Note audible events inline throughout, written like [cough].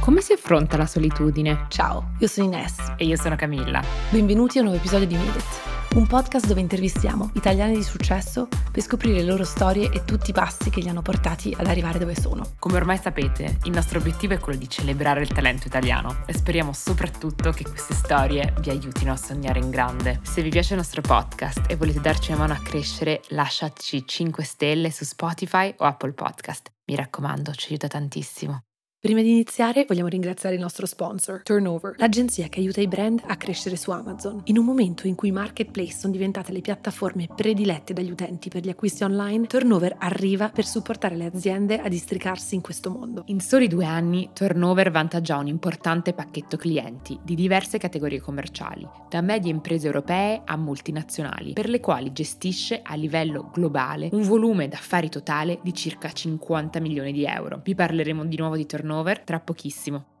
Come si affronta la solitudine? Ciao, io sono Ines. E io sono Camilla. Benvenuti a un nuovo episodio di Made It, un podcast dove intervistiamo italiani di successo per scoprire le loro storie e tutti i passi che li hanno portati ad arrivare dove sono. Come ormai sapete, il nostro obiettivo è quello di celebrare il talento italiano e speriamo soprattutto che queste storie vi aiutino a sognare in grande. Se vi piace il nostro podcast e volete darci una mano a crescere, lasciateci 5 stelle su Spotify o Apple Podcast. Mi raccomando, ci aiuta tantissimo. Prima di iniziare vogliamo ringraziare il nostro sponsor, Turnover, l'agenzia che aiuta i brand a crescere su Amazon. In un momento in cui i marketplace sono diventate le piattaforme predilette dagli utenti per gli acquisti online, Turnover arriva per supportare le aziende a districarsi in questo mondo. In soli due anni, Turnover vanta già un importante pacchetto clienti di diverse categorie commerciali, da medie imprese europee a multinazionali, per le quali gestisce a livello globale un volume d'affari totale di circa 50 milioni di euro. Vi parleremo di nuovo di Turnover turnover tra pochissimo.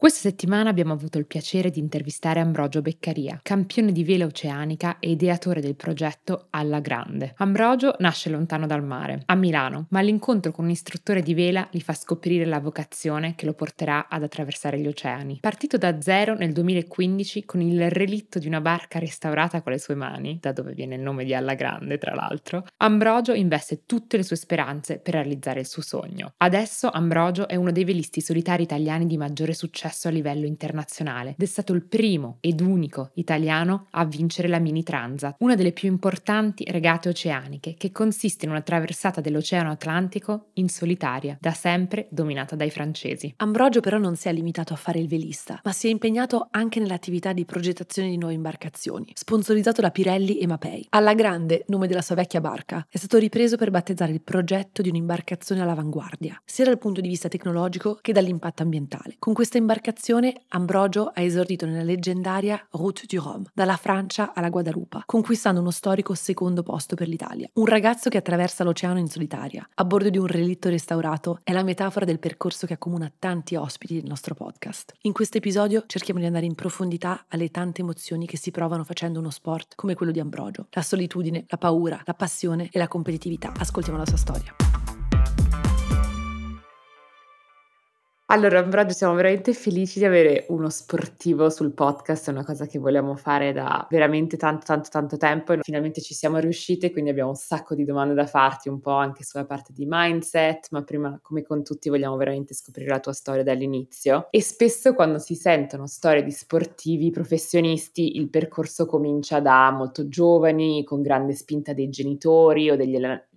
Questa settimana abbiamo avuto il piacere di intervistare Ambrogio Beccaria, campione di vela oceanica e ideatore del progetto Alla Grande. Ambrogio nasce lontano dal mare, a Milano, ma l'incontro con un istruttore di vela gli fa scoprire la vocazione che lo porterà ad attraversare gli oceani. Partito da zero nel 2015 con il relitto di una barca restaurata con le sue mani, da dove viene il nome di Alla Grande tra l'altro, Ambrogio investe tutte le sue speranze per realizzare il suo sogno. Adesso Ambrogio è uno dei velisti solitari italiani di maggiore successo successo a livello internazionale ed è stato il primo ed unico italiano a vincere la Mini Transat, una delle più importanti regate oceaniche, che consiste in una traversata dell'Oceano Atlantico in solitaria, da sempre dominata dai francesi. Ambrogio però non si è limitato a fare il velista, ma si è impegnato anche nell'attività di progettazione di nuove imbarcazioni, sponsorizzato da Pirelli e Mapei. Alla Grande, nome della sua vecchia barca, è stato ripreso per battezzare il progetto di un'imbarcazione all'avanguardia, sia dal punto di vista tecnologico che dall'impatto ambientale. Con questa imbarcazione imbarcazione Ambrogio ha esordito nella leggendaria Route du Rhum, dalla Francia alla Guadalupa, conquistando uno storico secondo posto per l'Italia. Un ragazzo che attraversa l'oceano in solitaria, a bordo di un relitto restaurato, è la metafora del percorso che accomuna tanti ospiti del nostro podcast. In questo episodio cerchiamo di andare in profondità alle tante emozioni che si provano facendo uno sport come quello di Ambrogio. La solitudine, la paura, la passione e la competitività. Ascoltiamo la sua storia. Allora, Ambrogio, siamo veramente felici di avere uno sportivo sul podcast, è una cosa che vogliamo fare da veramente tanto, tanto, tanto tempo e finalmente ci siamo riuscite, quindi abbiamo un sacco di domande da farti, un po' anche sulla parte di mindset, ma prima, come con tutti, vogliamo veramente scoprire la tua storia dall'inizio. E spesso quando si sentono storie di sportivi professionisti, il percorso comincia da molto giovani, con grande spinta dei genitori o degli allenatori,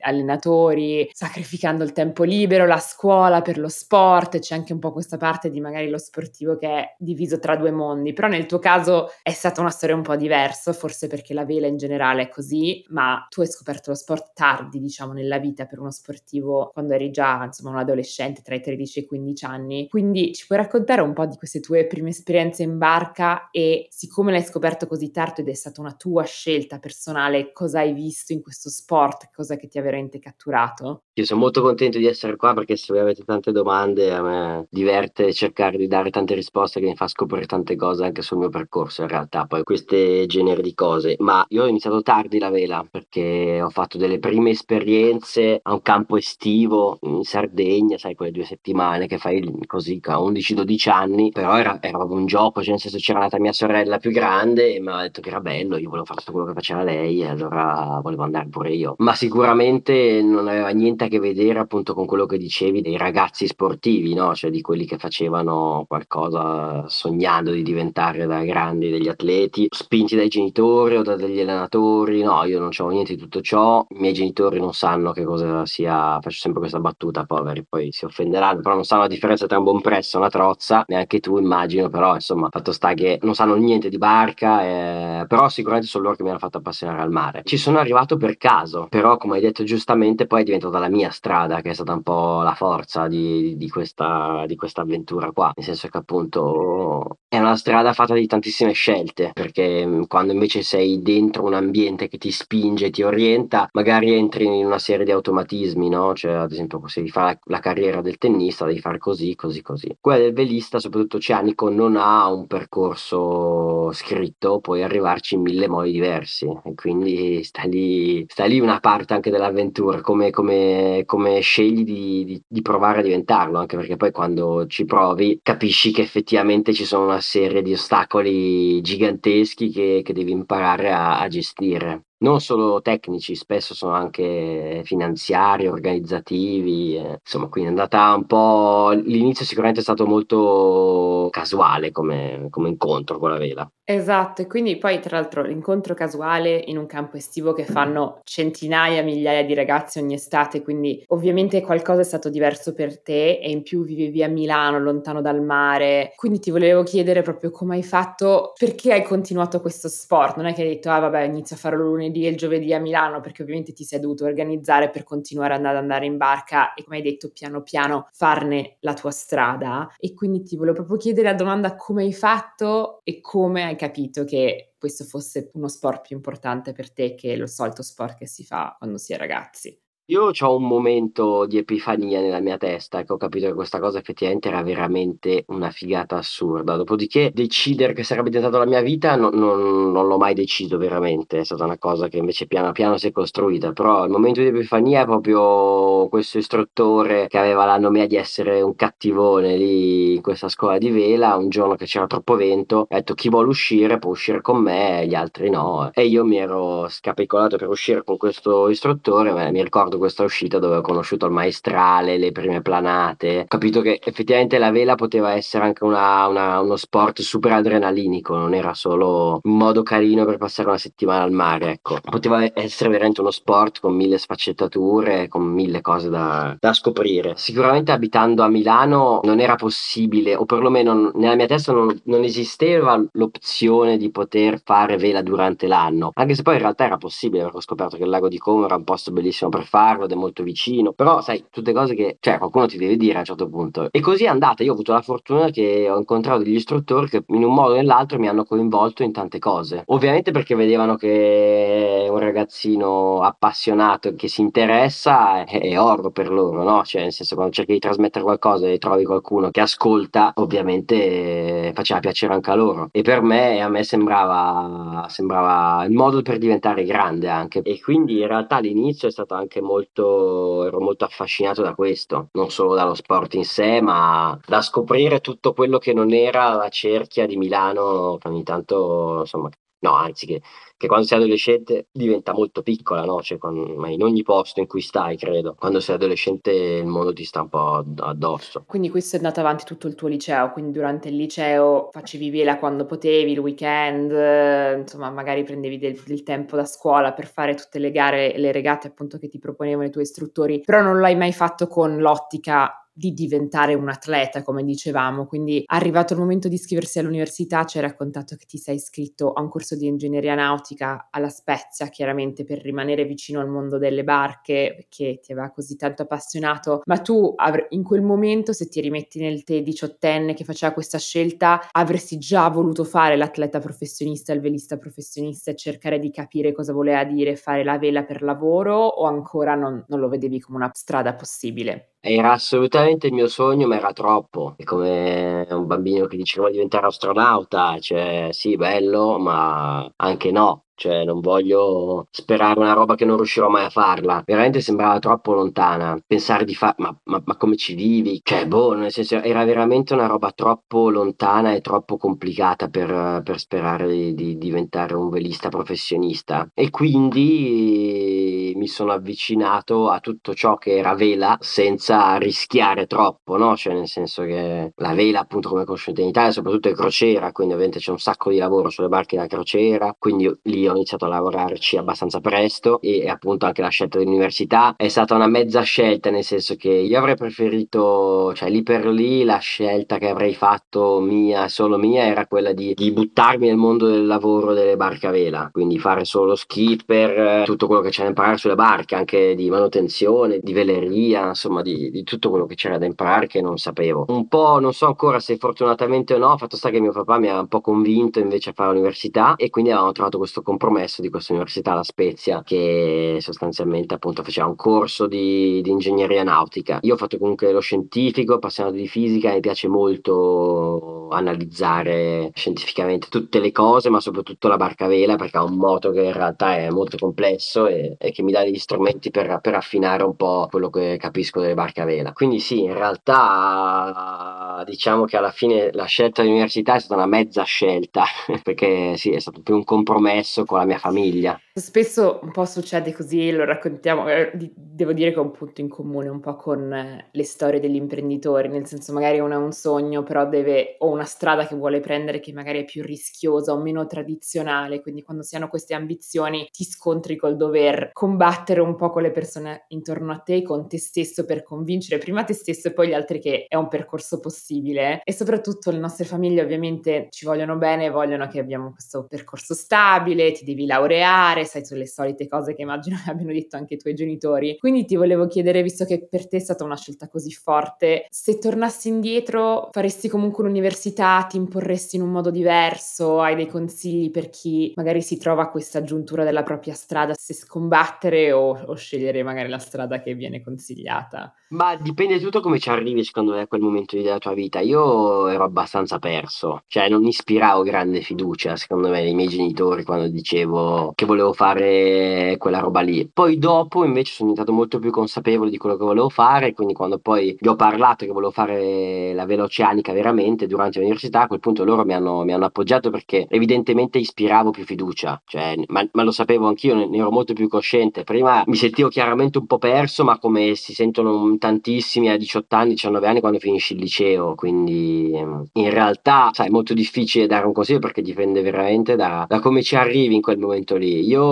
sacrificando il tempo libero, la scuola per lo sport, c'è anche un po' questa parte di magari lo sportivo che è diviso tra due mondi, però nel tuo caso è stata una storia un po' diversa, forse perché la vela in generale è così, ma tu hai scoperto lo sport tardi, diciamo, nella vita per uno sportivo quando eri già, insomma, un adolescente tra i 13 e i 15 anni. Quindi ci puoi raccontare un po' di queste tue prime esperienze in barca e siccome l'hai scoperto così tardi ed è stata una tua scelta personale, cosa hai visto in questo sport, cosa che ti ha veramente catturato? Io sono molto contento di essere qua perché se voi avete tante domande a me diverte cercare di dare tante risposte che mi fa scoprire tante cose anche sul mio percorso in realtà, poi queste generi di cose. Ma io ho iniziato tardi la vela perché ho fatto delle prime esperienze a un campo estivo in Sardegna, sai, quelle due settimane che fai così a 11-12 anni, però era, era un gioco, cioè nel senso c'era nata mia sorella più grande e mi ha detto che era bello, io volevo fare tutto quello che faceva lei e allora volevo andare pure io. Ma sicuramente non aveva niente a che vedere appunto con quello che dicevi dei ragazzi sportivi, no? Cioè di quelli che facevano qualcosa sognando di diventare da grandi degli atleti, spinti dai genitori o da degli allenatori. No, io non c'avevo niente di tutto ciò. I miei genitori non sanno che cosa sia, faccio sempre questa battuta, poveri, poi si offenderanno, però non sanno la differenza tra un buon presso e una trozza, neanche tu immagino, però insomma, fatto sta che non sanno niente di barca, eh, però sicuramente sono loro che mi hanno fatto appassionare al mare. Ci sono arrivato per caso, però come hai detto giustamente poi è diventata la mia strada, che è stata un po' la forza di, di, questa, di questa avventura qua, nel senso che appunto è una strada fatta di tantissime scelte, perché mm, quando invece sei dentro un ambiente che ti spinge, ti orienta, magari entri in una serie di automatismi, no? Cioè, ad esempio, se devi fare la, carriera del tennista, devi fare così, così, così. Quella del velista, soprattutto oceanico, non ha un percorso scritto, puoi arrivarci in mille modi diversi, e quindi sta lì, sta lì una parte anche della un'avventura, come, come, come scegli di, di, di, provare a diventarlo, anche perché poi quando ci provi capisci che effettivamente ci sono una serie di ostacoli giganteschi che, che devi imparare a, a gestire non solo tecnici, spesso sono anche finanziari, organizzativi, eh. insomma, quindi è andata un po'. L'inizio sicuramente è stato molto casuale come, come incontro con la vela. Esatto, e quindi poi tra l'altro l'incontro casuale in un campo estivo che fanno centinaia, migliaia di ragazzi ogni estate, quindi ovviamente qualcosa è stato diverso per te e in più vivevi a Milano, lontano dal mare, quindi ti volevo chiedere proprio come hai fatto, perché hai continuato questo sport, non è che hai detto ah vabbè inizio a farlo lunedì e il giovedì a Milano, perché ovviamente ti sei dovuto organizzare per continuare ad andare in barca e come hai detto piano piano farne la tua strada e quindi ti volevo proprio chiedere la domanda come hai fatto e come hai capito che questo fosse uno sport più importante per te che lo solito sport che si fa quando si è ragazzi. Io ho un momento di epifania nella mia testa, che ho capito che questa cosa effettivamente era veramente una figata assurda. Dopodiché decidere che sarebbe diventata la mia vita no, non, non l'ho mai deciso veramente, è stata una cosa che invece piano piano si è costruita. Però il momento di epifania è proprio questo istruttore che aveva la nomea di essere un cattivone lì in questa scuola di vela. Un giorno che c'era troppo vento, ha detto chi vuole uscire può uscire con me, gli altri no. E io mi ero scapicolato per uscire con questo istruttore, ma mi ricordo ricordo questa uscita dove ho conosciuto il maestrale, le prime planate, ho capito che effettivamente la vela poteva essere anche una, una, uno sport super adrenalinico, non era solo un modo carino per passare una settimana al mare, ecco. Poteva essere veramente uno sport con mille sfaccettature, con mille cose da, da scoprire. Sicuramente abitando a Milano non era possibile, o perlomeno nella mia testa non, non esisteva l'opzione di poter fare vela durante l'anno, anche se poi in realtà era possibile, perché ho scoperto che il lago di Como era un posto bellissimo per fare farlo ed è molto vicino, però sai, tutte cose che, cioè, qualcuno ti deve dire a un certo punto. E così è andata, io ho avuto la fortuna che ho incontrato degli istruttori che in un modo o nell'altro mi hanno coinvolto in tante cose. Ovviamente perché vedevano che un ragazzino appassionato che si interessa è, è oro per loro, no? Cioè, nel senso, quando cerchi di trasmettere qualcosa e trovi qualcuno che ascolta, ovviamente faceva piacere anche a loro. E per me, a me sembrava, sembrava il modo per diventare grande anche. E quindi in realtà all'inizio è stato anche molto molto, ero molto affascinato da questo, non solo dallo sport in sé, ma da scoprire tutto quello che non era la cerchia di Milano, ogni tanto, insomma, no, anzi che che quando sei adolescente diventa molto piccola, no? Cioè, con, ma in ogni posto in cui stai, credo. Quando sei adolescente il mondo ti sta un po' addosso. Quindi questo è andato avanti tutto il tuo liceo, quindi durante il liceo facevi vela quando potevi, il weekend, insomma magari prendevi del, del tempo da scuola per fare tutte le gare, le regate appunto che ti proponevano i tuoi istruttori, però non l'hai mai fatto con l'ottica di diventare un atleta, come dicevamo. Quindi, arrivato il momento di iscriversi all'università, ci hai raccontato che ti sei iscritto a un corso di ingegneria nautica alla Spezia, chiaramente per rimanere vicino al mondo delle barche, che ti aveva così tanto appassionato. Ma tu, in quel momento, se ti rimetti nel te diciottenne che faceva questa scelta, avresti già voluto fare l'atleta professionista, il velista professionista e cercare di capire cosa voleva dire fare la vela per lavoro o ancora non, non lo vedevi come una strada possibile? Era assolutamente il mio sogno, ma era troppo. È come un bambino che diceva di diventare astronauta, cioè sì, bello, ma anche no. Cioè, non voglio sperare una roba che non riuscirò mai a farla. Veramente sembrava troppo lontana. Pensare di fare, ma, ma, ma, come ci vivi? Cioè, boh, nel senso, era veramente una roba troppo lontana e troppo complicata per, per sperare di, di, diventare un velista professionista. E quindi mi sono avvicinato a tutto ciò che era vela senza rischiare troppo, no? Cioè, nel senso che la vela, appunto, come conosciute in Italia, soprattutto è crociera, quindi ovviamente c'è un sacco di lavoro sulle barche da crociera, quindi lì ho iniziato a lavorarci abbastanza presto e appunto anche la scelta dell'università è stata una mezza scelta, nel senso che io avrei preferito, cioè lì per lì la scelta che avrei fatto mia, solo mia, era quella di, di buttarmi nel mondo del lavoro delle barche a vela, quindi fare solo skipper, tutto quello che c'è da imparare sulle barche, anche di manutenzione, di veleria, insomma di, di tutto quello che c'era da imparare che non sapevo. Un po', non so ancora se fortunatamente o no, fatto sta che mio papà mi ha un po' convinto invece a fare l'università e quindi avevamo trovato questo compromesso di questa università, la Spezia, che sostanzialmente appunto faceva un corso di, di ingegneria nautica. Io ho fatto comunque lo scientifico, appassionato di fisica, mi piace molto analizzare scientificamente tutte le cose, ma soprattutto la barca a vela, perché ha un moto che in realtà è molto complesso e, e che mi dà degli strumenti per, per, affinare un po' quello che capisco delle barche a vela. Quindi sì, in realtà diciamo che alla fine la scelta dell'università è stata una mezza scelta, [laughs] perché sì, è stato più un compromesso con la mia famiglia. Spesso un po' succede così, lo raccontiamo, eh, devo dire che è un punto in comune un po' con eh, le storie degli imprenditori, nel senso magari uno ha un sogno, però deve, o una strada che vuole prendere che magari è più rischiosa o meno tradizionale, quindi quando si hanno queste ambizioni ti scontri col dover combattere un po' con le persone intorno a te, con te stesso per convincere prima te stesso e poi gli altri che è un percorso possibile. E soprattutto le nostre famiglie ovviamente ci vogliono bene, vogliono che abbiamo questo percorso stabile, ti devi laureare, sai, sulle solite cose che immagino [laughs] abbiano detto anche i tuoi genitori. Quindi ti volevo chiedere, visto che per te è stata una scelta così forte, se tornassi indietro faresti comunque un'università, ti imporresti in un modo diverso, hai dei consigli per chi magari si trova a questa giuntura della propria strada, se scombattere o, o scegliere magari la strada che viene consigliata? Ma dipende tutto come ci arrivi, secondo me, a quel momento della tua vita. Io ero abbastanza perso, cioè non ispiravo grande fiducia, secondo me, ai miei genitori quando dicevo che volevo fare quella roba lì. Poi dopo, invece, sono diventato molto più consapevole di quello che volevo fare, quindi quando poi gli ho parlato che volevo fare la vela oceanica veramente durante l'università, a quel punto loro mi hanno, mi hanno appoggiato perché evidentemente ispiravo più fiducia, cioè, ma, ma, lo sapevo anch'io, ne, ne ero molto più cosciente. Prima mi sentivo chiaramente un po' perso, ma come si sentono tantissimi a 18 anni, 19 anni quando finisci il liceo, quindi in realtà sai, è molto difficile dare un consiglio perché dipende veramente da, da come ci arrivi in quel momento lì. Io,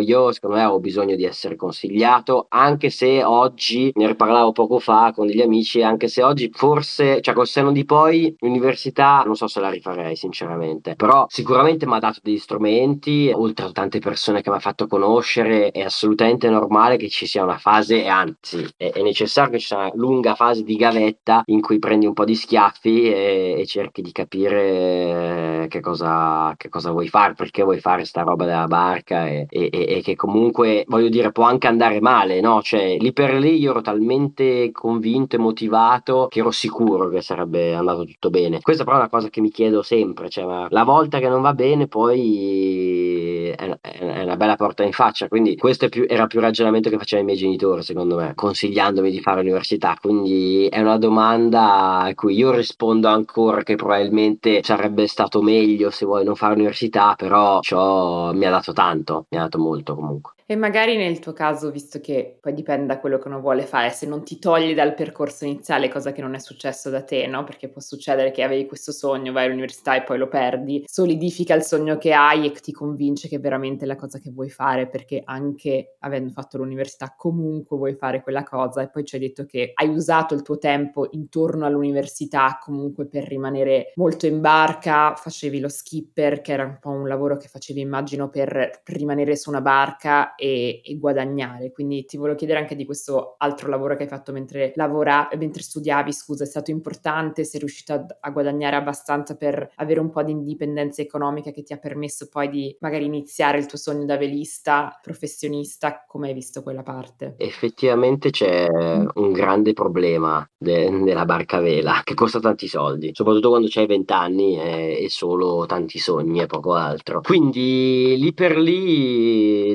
io secondo me ho bisogno di essere consigliato, anche se oggi, ne riparlavo poco fa con degli amici, anche se oggi forse, cioè col seno di poi, l'università non so se la rifarei sinceramente, però sicuramente mi ha dato degli strumenti, oltre a tante persone che mi ha fatto conoscere, è assolutamente normale che ci sia una fase, e anzi è, è necessario che ci sia una lunga fase di gavetta in cui prendi un po' di schiaffi e, e cerchi di capire che cosa, che cosa, vuoi fare, perché vuoi fare sta roba della barca e, e, e, che comunque, voglio dire, può anche andare male, no? Cioè, lì per lì io ero talmente convinto e motivato che ero sicuro che sarebbe andato tutto bene. Questa però è una cosa che mi chiedo sempre, cioè, la volta che non va bene poi è, è una bella porta in faccia, quindi questo più, era più ragionamento che facevano i miei genitori, secondo me, consigliandomi di fare all'università, quindi è una domanda a cui io rispondo ancora che probabilmente sarebbe stato meglio se vuoi non fare l'università, però ciò mi ha dato tanto, mi ha dato molto comunque. E magari nel tuo caso, visto che poi dipende da quello che uno vuole fare, se non ti togli dal percorso iniziale, cosa che non è successo da te, no? Perché può succedere che avevi questo sogno, vai all'università e poi lo perdi, solidifica il sogno che hai e ti convince che è veramente la cosa che vuoi fare, perché anche avendo fatto l'università comunque vuoi fare quella cosa e poi ci hai detto che hai usato il tuo tempo intorno all'università comunque per rimanere molto in barca, facevi lo skipper, che era un po' un lavoro che facevi immagino per rimanere su una barca e, e, guadagnare. Quindi ti volevo chiedere anche di questo altro lavoro che hai fatto mentre, lavora, mentre studiavi, scusa, è stato importante? Sei riuscita a, a guadagnare abbastanza per avere un po' di indipendenza economica che ti ha permesso poi di magari iniziare il tuo sogno da velista, professionista? Come hai visto quella parte? Effettivamente c'è un grande problema de- della barca a vela che costa tanti soldi, soprattutto quando hai 20 anni e, e solo tanti sogni e poco altro. Quindi lì per lì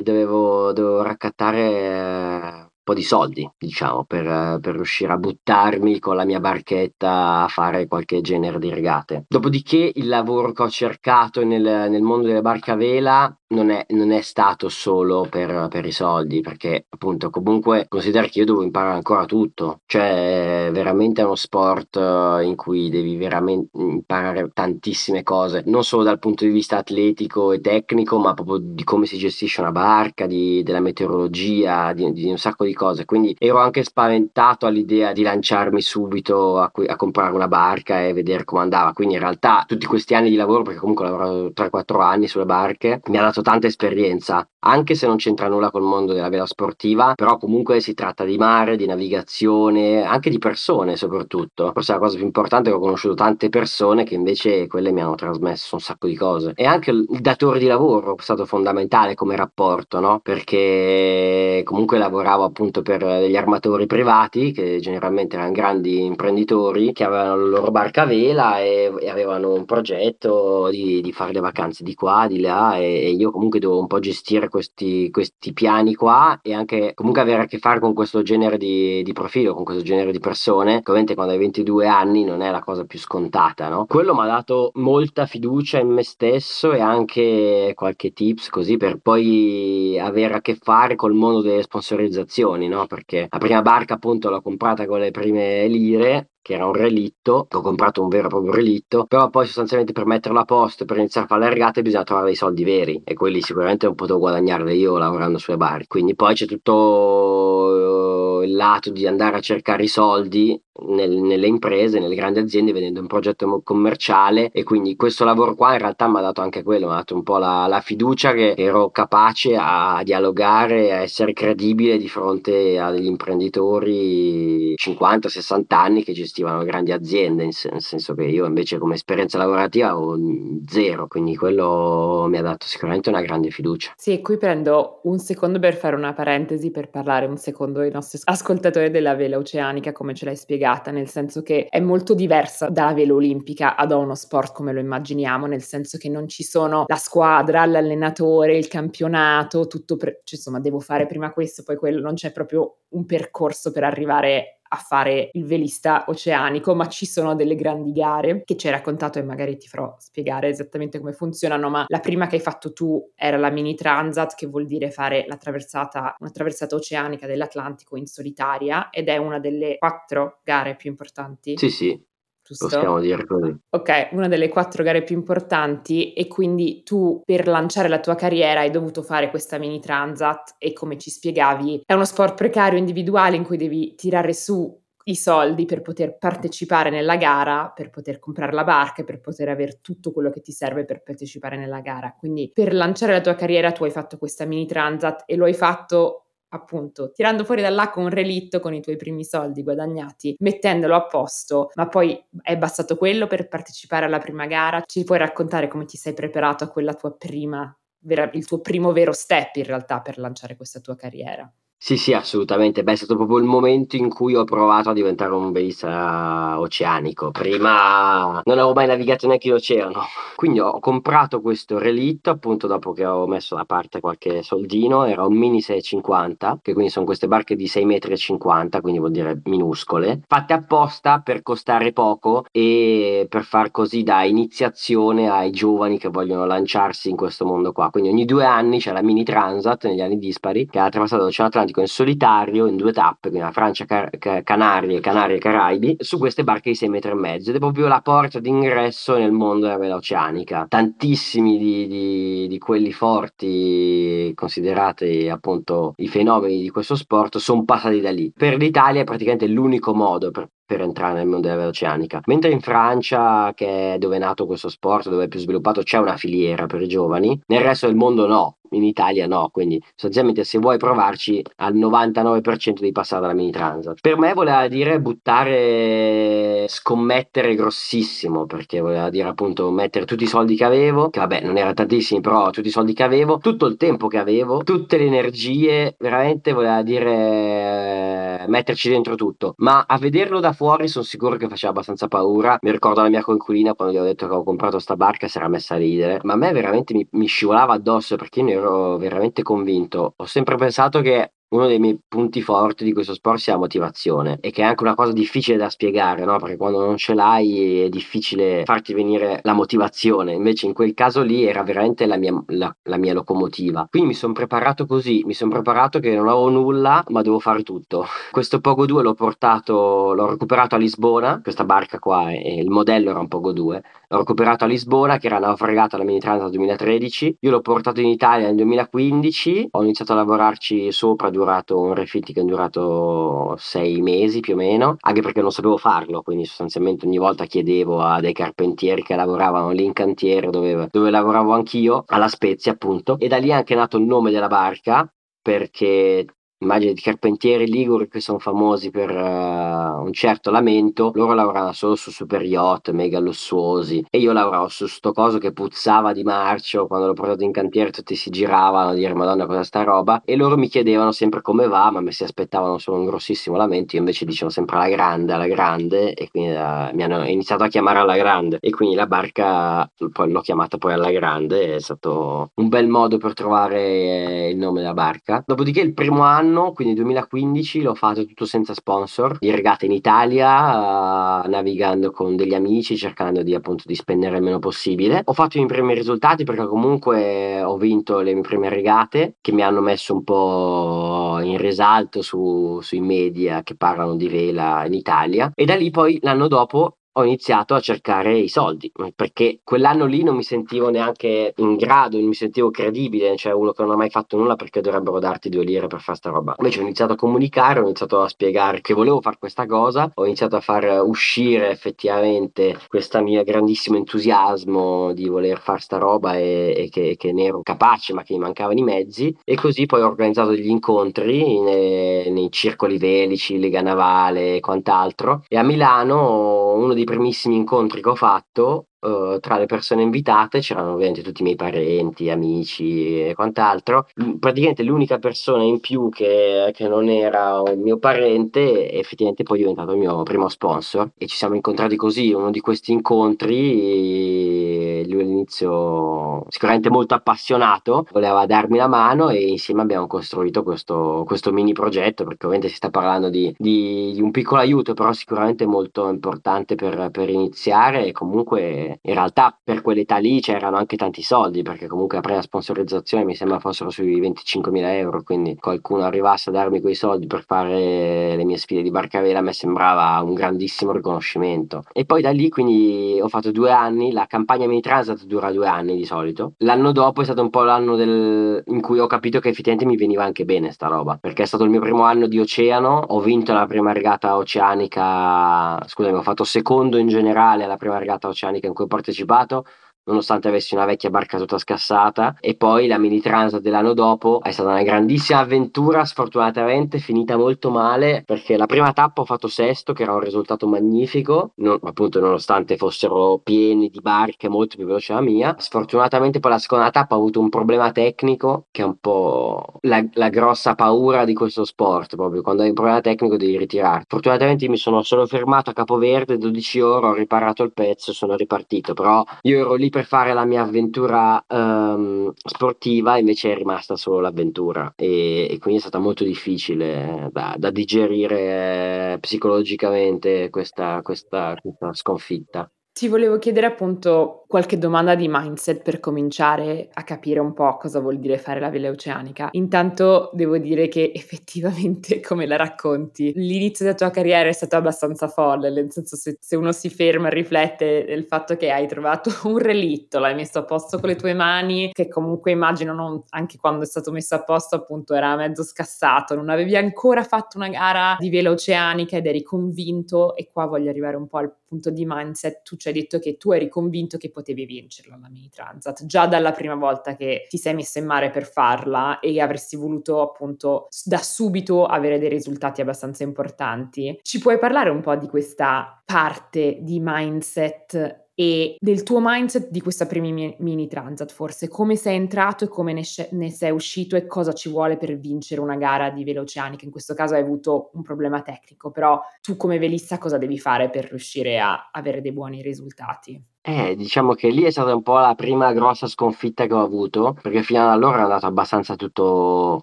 dovevo dovevo, raccattare un po' di soldi, diciamo, per, per, riuscire a buttarmi con la mia barchetta a fare qualche genere di regate. Dopodiché il lavoro che ho cercato nel, nel mondo delle barche a vela non è, non è stato solo per, per, i soldi, perché appunto comunque considera che io devo imparare ancora tutto, cioè veramente è uno sport eh, in cui devi veramente imparare tantissime cose, non solo dal punto di vista atletico e tecnico, ma proprio di come si gestisce una barca, di, della meteorologia, di, di, un sacco di cose. Quindi ero anche spaventato all'idea di lanciarmi subito a, a comprare una barca e vedere come andava. Quindi in realtà tutti questi anni di lavoro, perché comunque ho lavorato 3-4 anni sulle barche, mi ha dato tanta esperienza anche se non c'entra nulla col mondo della vela sportiva, però comunque si tratta di mare, di navigazione, anche di persone soprattutto. Forse la cosa più importante è che ho conosciuto tante persone che invece quelle mi hanno trasmesso un sacco di cose. E anche il datore di lavoro è stato fondamentale come rapporto, no? Perché comunque lavoravo appunto per degli armatori privati che generalmente erano grandi imprenditori che avevano la loro barca a vela e, e avevano un progetto di, di, fare le vacanze di qua, di là e, e, io comunque dovevo un po' gestire questi, questi piani qua e anche comunque avere a che fare con questo genere di, di profilo, con questo genere di persone ovviamente quando hai 22 anni non è la cosa più scontata, no? Quello mi ha dato molta fiducia in me stesso e anche qualche tips così per poi avere a che fare col mondo delle sponsorizzazioni, no? Perché la prima barca appunto l'ho comprata con le prime lire che era un relitto, ho comprato un vero e proprio relitto, però poi sostanzialmente per metterlo a posto, per iniziare a fare le regate bisogna trovare dei soldi veri e quelli sicuramente non potevo guadagnarli io lavorando sulle bar. Quindi poi c'è tutto il lato di andare a cercare i soldi nel, nelle imprese, nelle grandi aziende, vedendo un progetto commerciale e quindi questo lavoro qua in realtà mi ha dato anche quello, mi ha dato un po' la, la fiducia che ero capace a dialogare, a essere credibile di fronte a degli imprenditori 50-60 anni che gestivano grandi aziende, nel senso che io invece come esperienza lavorativa ho zero, quindi quello mi ha dato sicuramente una grande fiducia. Sì, qui prendo un secondo per fare una parentesi, per parlare un secondo ai nostri ascoltatori della vela oceanica, come ce l'hai spiegata, nel senso che è molto diversa dalla vela olimpica ad uno sport come lo immaginiamo, nel senso che non ci sono la squadra, l'allenatore, il campionato, tutto, pre- cioè, insomma, devo fare prima questo, poi quello, non c'è proprio un percorso per arrivare a fare il velista oceanico, ma ci sono delle grandi gare che ci hai raccontato e magari ti farò spiegare esattamente come funzionano, ma la prima che hai fatto tu era la mini transat, che vuol dire fare la traversata, una traversata oceanica dell'Atlantico in solitaria ed è una delle quattro gare più importanti. Sì, sì, Giusto? Possiamo dire così. Ok, una delle quattro gare più importanti e quindi tu per lanciare la tua carriera hai dovuto fare questa mini transat e come ci spiegavi è uno sport precario individuale in cui devi tirare su i soldi per poter partecipare nella gara, per poter comprare la barca per poter avere tutto quello che ti serve per partecipare nella gara. Quindi per lanciare la tua carriera tu hai fatto questa mini transat e lo hai fatto appunto tirando fuori dall'acqua un relitto con i tuoi primi soldi guadagnati, mettendolo a posto, ma poi è bastato quello per partecipare alla prima gara. Ci puoi raccontare come ti sei preparato a quella tua prima, vera, il tuo primo vero step in realtà per lanciare questa tua carriera? Sì, sì, assolutamente. Beh, è stato proprio il momento in cui ho provato a diventare un velista oceanico. Prima non avevo mai navigato neanche in oceano. Quindi ho comprato questo relitto appunto dopo che ho messo da parte qualche soldino. Era un mini 650, che quindi sono queste barche di 6,50 m, quindi vuol dire minuscole, fatte apposta per costare poco e per far così da iniziazione ai giovani che vogliono lanciarsi in questo mondo qua. Quindi ogni due anni c'è la mini Transat negli anni dispari che ha attraversato l'Oceano Atlantico Atlantico in solitario in due tappe, quindi la Francia, Car- Canarie, Canarie e Caraibi, su queste barche di 6 metri e mezzo ed è proprio la porta d'ingresso nel mondo della vela oceanica. Tantissimi di, di, di quelli forti, considerati appunto i fenomeni di questo sport, sono passati da lì. Per l'Italia è praticamente l'unico modo per per entrare nel mondo della vela oceanica. Mentre in Francia, che è dove è nato questo sport, dove è più sviluppato, c'è una filiera per i giovani, nel resto del mondo no in Italia no, quindi sostanzialmente se vuoi provarci al 99% devi passare dalla mini transat. Per me voleva dire buttare, scommettere grossissimo, perché voleva dire appunto mettere tutti i soldi che avevo, che vabbè non erano tantissimi, però tutti i soldi che avevo, tutto il tempo che avevo, tutte le energie, veramente voleva dire metterci dentro tutto, ma a vederlo da fuori sono sicuro che faceva abbastanza paura. Mi ricordo la mia coinquilina quando gli ho detto che avevo comprato sta barca si era messa a ridere, ma a me veramente mi, mi scivolava addosso perché io ne ero veramente convinto. Ho sempre pensato che uno dei miei punti forti di questo sport sia la motivazione e che è anche una cosa difficile da spiegare, no? Perché quando non ce l'hai è difficile farti venire la motivazione, invece in quel caso lì era veramente la mia, la, la mia locomotiva. Quindi mi sono preparato così, mi sono preparato che non avevo nulla, ma devo fare tutto. [laughs] Questo Pogo 2 l'ho portato, l'ho recuperato a Lisbona, questa barca qua, e il modello era un Pogo 2, l'ho recuperato a Lisbona che era naufragata alla Mini Transat 2013, io l'ho portato in Italia nel 2015, ho iniziato a lavorarci sopra due durato un che è durato sei mesi più o meno, anche perché non sapevo farlo, quindi sostanzialmente ogni volta chiedevo a dei carpentieri che lavoravano lì in cantiere dove, dove lavoravo anch'io, alla Spezia appunto, e da lì è anche nato il nome della barca perché immagini di carpentieri liguri che sono famosi per uh, un certo lamento, loro lavoravano solo su super yacht mega lussuosi e io lavoravo su sto coso che puzzava di marcio, quando l'ho portato in cantiere tutti si giravano a dire madonna cosa sta roba e loro mi chiedevano sempre come va, ma mi si aspettavano solo un grossissimo lamento, io invece dicevo sempre alla grande, alla grande e quindi uh, mi hanno iniziato a chiamare alla grande e quindi la barca poi l'ho chiamata poi alla grande, è stato un bel modo per trovare eh, il nome della barca. Dopodiché il primo anno anno, quindi 2015, l'ho fatto tutto senza sponsor, di regate in Italia, uh, navigando con degli amici, cercando di appunto di spendere il meno possibile. Ho fatto i miei primi risultati perché comunque ho vinto le mie prime regate che mi hanno messo un po' in risalto su, sui media che parlano di vela in Italia e da lì poi l'anno dopo ho iniziato a cercare i soldi perché quell'anno lì non mi sentivo neanche in grado, non mi sentivo credibile, cioè uno che non ha mai fatto nulla perché dovrebbero darti due lire per fare sta roba. Invece ho iniziato a comunicare, ho iniziato a spiegare che volevo fare questa cosa, ho iniziato a far uscire effettivamente questo mio grandissimo entusiasmo di voler fare sta roba e, e che, che, ne ero capace ma che mi mancavano i mezzi e così poi ho organizzato degli incontri nei, nei circoli velici, Lega Navale e quant'altro e a Milano uno dei primissimi incontri che ho fatto uh, tra le persone invitate c'erano ovviamente tutti i miei parenti, amici e quant'altro. Praticamente l'unica persona in più che, che non era un mio parente effettivamente poi è diventato il mio primo sponsor e ci siamo incontrati così, uno di questi incontri, lui all'inizio sicuramente molto appassionato, voleva darmi la mano e insieme abbiamo costruito questo, questo mini progetto perché ovviamente si sta parlando di, di, di un piccolo aiuto però sicuramente molto importante per, per iniziare e comunque in realtà per quell'età lì c'erano anche tanti soldi perché comunque la prima sponsorizzazione mi sembra fossero sui 25.000 euro quindi qualcuno arrivasse a darmi quei soldi per fare le mie sfide di barcavela mi sembrava un grandissimo riconoscimento. E poi da lì quindi ho fatto due anni la campagna mini transat dura due anni di solito. L'anno dopo è stato un po' l'anno del... in cui ho capito che effettivamente mi veniva anche bene sta roba perché è stato il mio primo anno di oceano ho vinto la prima regata oceanica scusami ho fatto secondo in generale alla prima regata oceanica in cui ho partecipato nonostante avessi una vecchia barca tutta scassata. E poi la mini transat dell'anno dopo è stata una grandissima avventura sfortunatamente finita molto male perché la prima tappa ho fatto sesto che era un risultato magnifico. Non, appunto nonostante fossero pieni di barche molto più veloci della mia. Sfortunatamente poi la seconda tappa ho avuto un problema tecnico che è un po' la, la grossa paura di questo sport proprio. Quando hai un problema tecnico devi ritirare. Fortunatamente mi sono solo fermato a Capoverde 12 ore ho riparato il pezzo e sono ripartito. Però io ero lì per fare la mia avventura um, sportiva, invece è rimasta solo l'avventura e, e quindi è stata molto difficile da, da digerire eh, psicologicamente questa, questa, questa sconfitta. Ti volevo chiedere appunto qualche domanda di mindset per cominciare a capire un po' cosa vuol dire fare la vela oceanica. Intanto devo dire che [laughs] effettivamente, come la racconti, l'inizio della tua carriera è stato abbastanza folle, nel senso se, se uno si ferma e riflette del fatto che hai trovato [laughs] un relitto, l'hai messo a posto con le tue mani, che comunque immagino non, anche quando è stato messo a posto appunto era mezzo scassato, non avevi ancora fatto una gara di vela oceanica ed eri convinto e qua voglio arrivare un po' al punto di mindset, tu ci hai detto che tu eri convinto che potevi vincerla la mini transat già dalla prima volta che ti sei messo in mare per farla e avresti voluto appunto da subito avere dei risultati abbastanza importanti. Ci puoi parlare un po' di questa parte di mindset e del tuo mindset di questa prima mini transat, forse come sei entrato e come ne, ne, sei uscito e cosa ci vuole per vincere una gara di veloceanica. In questo caso hai avuto un problema tecnico, però tu come velista cosa devi fare per riuscire a avere dei buoni risultati? Eh, diciamo che lì è stata un po' la prima grossa sconfitta che ho avuto, perché fino ad allora è andato abbastanza tutto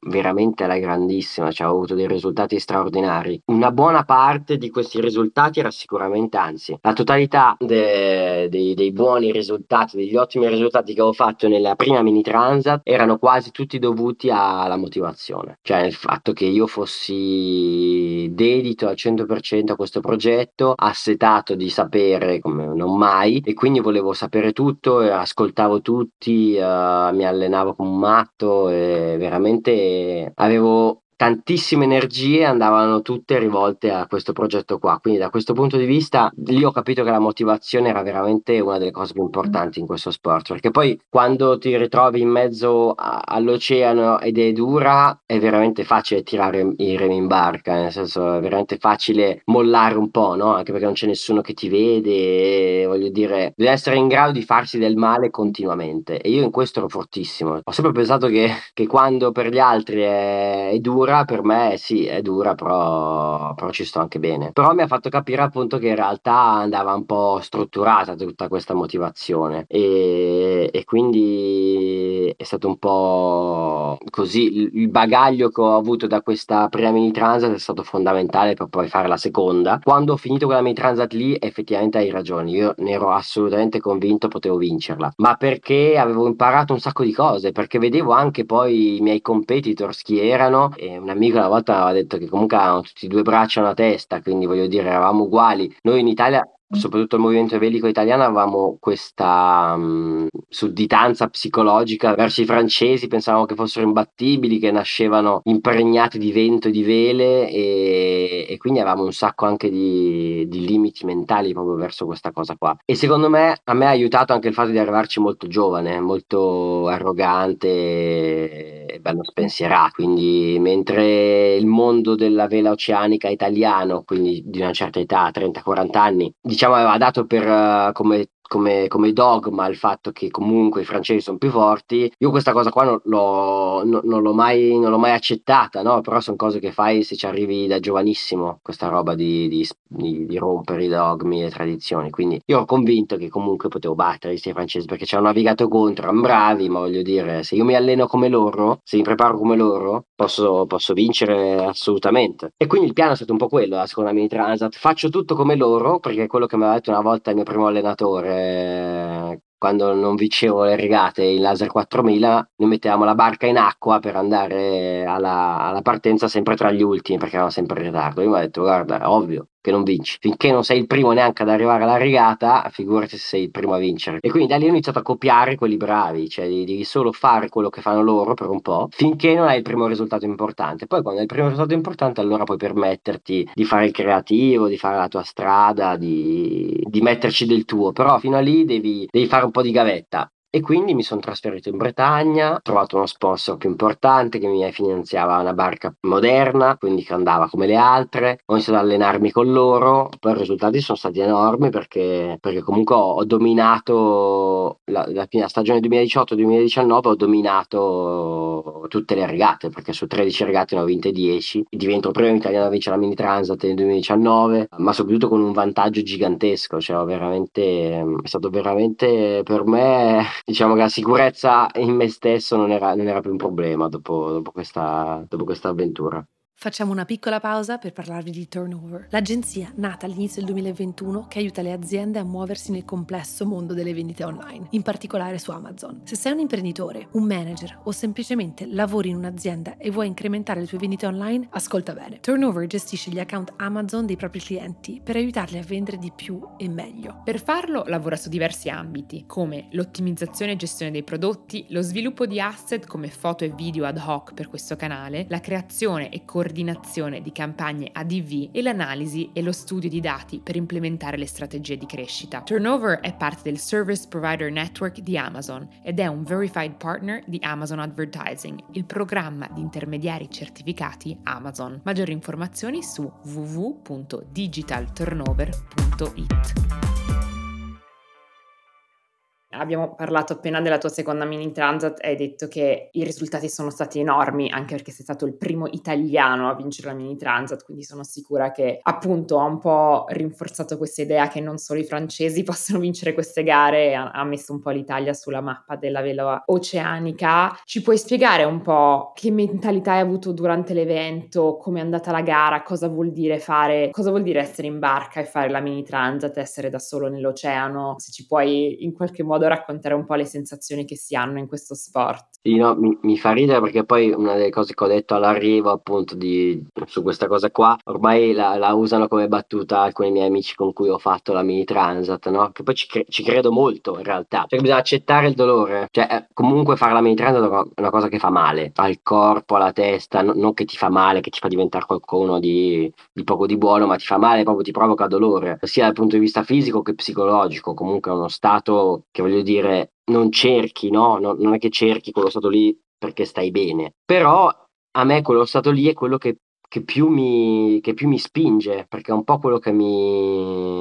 veramente alla grandissima, cioè ho avuto dei risultati straordinari. Una buona parte di questi risultati era sicuramente, anzi, la totalità de- dei, dei buoni risultati, degli ottimi risultati che ho fatto nella prima mini transat erano quasi tutti dovuti alla motivazione, cioè il fatto che io fossi dedito al 100% a questo progetto, assetato di sapere come non mai e quindi quindi volevo sapere tutto, ascoltavo tutti, uh, mi allenavo come un matto e veramente avevo tantissime energie andavano tutte rivolte a questo progetto qua. Quindi da questo punto di vista lì ho capito che la motivazione era veramente una delle cose più importanti in questo sport, perché poi quando ti ritrovi in mezzo a, all'oceano ed è dura, è veramente facile tirare i remi in barca, nel senso è veramente facile mollare un po', no? Anche perché non c'è nessuno che ti vede, voglio dire, devi essere in grado di farsi del male continuamente e io in questo ero fortissimo. Ho sempre pensato che, che quando per gli altri è, è dura, per me sì, è dura, però, però ci sto anche bene. Però mi ha fatto capire appunto che in realtà andava un po' strutturata tutta questa motivazione. E, e quindi è stato un po' così. Il bagaglio che ho avuto da questa prima mini transat è stato fondamentale per poi fare la seconda. Quando ho finito quella mini transat lì effettivamente hai ragione io ne ero assolutamente convinto potevo vincerla. Ma perché avevo imparato un sacco di cose perché vedevo anche poi i miei competitors chi erano e un amico una volta aveva detto che comunque avevano tutti due braccia e una testa quindi voglio dire eravamo uguali noi in Italia soprattutto il movimento velico italiano, avevamo questa um, sudditanza psicologica verso i francesi, pensavamo che fossero imbattibili, che nascevano impregnati di vento e di vele e, e quindi avevamo un sacco anche di, di, limiti mentali proprio verso questa cosa qua. E secondo me a me ha aiutato anche il fatto di arrivarci molto giovane, molto arrogante e bello spensierato, quindi mentre il mondo della vela oceanica italiano, quindi di una certa età, 30-40 anni, diciamo aveva dato per uh, come come, come, dogma il fatto che comunque i francesi sono più forti. Io questa cosa qua non l'ho, non, non l'ho, mai, non l'ho mai, accettata, no? però sono cose che fai se ci arrivi da giovanissimo, questa roba di, di, di, di rompere i dogmi e tradizioni. Quindi io ero convinto che comunque potevo battere questi francesi perché ci hanno navigato contro, erano bravi, ma voglio dire, se io mi alleno come loro, se mi preparo come loro, posso, posso vincere assolutamente. E quindi il piano è stato un po' quello, la seconda mini transat. Faccio tutto come loro, perché è quello che mi aveva detto una volta il mio primo allenatore eh, quando non vincevo le regate in laser 4000 noi mettevamo la barca in acqua per andare alla, alla partenza sempre tra gli ultimi perché eravamo sempre in ritardo. Io mi ho detto guarda ovvio che non vinci. Finché non sei il primo neanche ad arrivare alla regata, figurati se sei il primo a vincere. E quindi da lì ho iniziato a copiare quelli bravi, cioè di, solo fare quello che fanno loro per un po', finché non hai il primo risultato importante. Poi quando hai il primo risultato importante, allora puoi permetterti di fare il creativo, di fare la tua strada, di, di metterci del tuo. Però fino a lì devi, devi fare un po' di gavetta. E quindi mi sono trasferito in Bretagna, ho trovato uno sponsor più importante che mi finanziava una barca moderna, quindi che andava come le altre. Ho iniziato ad allenarmi con loro, poi i risultati sono stati enormi perché, perché comunque ho, dominato la, la prima stagione 2018-2019, ho dominato tutte le regate perché su 13 regate ne ho vinte 10. Divento il primo italiano a vincere la mini transat nel 2019, ma soprattutto con un vantaggio gigantesco, cioè veramente, è stato veramente per me diciamo che la sicurezza in me stesso non era, non era più un problema dopo, dopo, questa, dopo questa avventura. Facciamo una piccola pausa per parlarvi di Turnover, l'agenzia nata all'inizio del 2021 che aiuta le aziende a muoversi nel complesso mondo delle vendite online, in particolare su Amazon. Se sei un imprenditore, un manager o semplicemente lavori in un'azienda e vuoi incrementare le tue vendite online, ascolta bene. Turnover gestisce gli account Amazon dei propri clienti per aiutarli a vendere di più e meglio. Per farlo lavora su diversi ambiti, come l'ottimizzazione e gestione dei prodotti, lo sviluppo di asset come foto e video ad hoc per questo canale, la creazione e coordinazione coordinazione di campagne ADV e l'analisi e lo studio di dati per implementare le strategie di crescita. Turnover è parte del Service Provider Network di Amazon ed è un Verified Partner di Amazon Advertising, il programma di intermediari certificati Amazon. Maggiori informazioni su www.digitalturnover.it. Abbiamo parlato appena della tua seconda mini transat e hai detto che i risultati sono stati enormi, anche perché sei stato il primo italiano a vincere la mini transat, quindi sono sicura che appunto ha un po' rinforzato questa idea che non solo i francesi [laughs] possono vincere queste gare e ha, messo un po' l'Italia sulla mappa della vela oceanica. Ci puoi spiegare un po' che mentalità hai avuto durante l'evento, come è andata la gara, cosa vuol dire fare, cosa vuol dire essere in barca e fare la mini transat, essere da solo nell'oceano, se ci puoi in qualche modo modo raccontare un po' le sensazioni che si hanno in questo sport. Sì, no, mi, mi, fa ridere perché poi una delle cose che ho detto all'arrivo appunto di, su questa cosa qua, ormai la, la, usano come battuta alcuni miei amici con cui ho fatto la mini transat, no? Che poi ci, cre- ci credo molto in realtà, cioè bisogna accettare il dolore, cioè eh, comunque fare la mini transat è una cosa che fa male al corpo, alla testa, no, non che ti fa male, che ti fa diventare qualcuno di, di poco di buono, ma ti fa male, proprio ti provoca dolore, sia dal punto di vista fisico che psicologico, comunque è uno stato che dire non cerchi, no? non, non è che cerchi quello stato lì perché stai bene, però a me quello stato lì è quello che, che, più mi, che più mi spinge, perché è un po' quello che mi,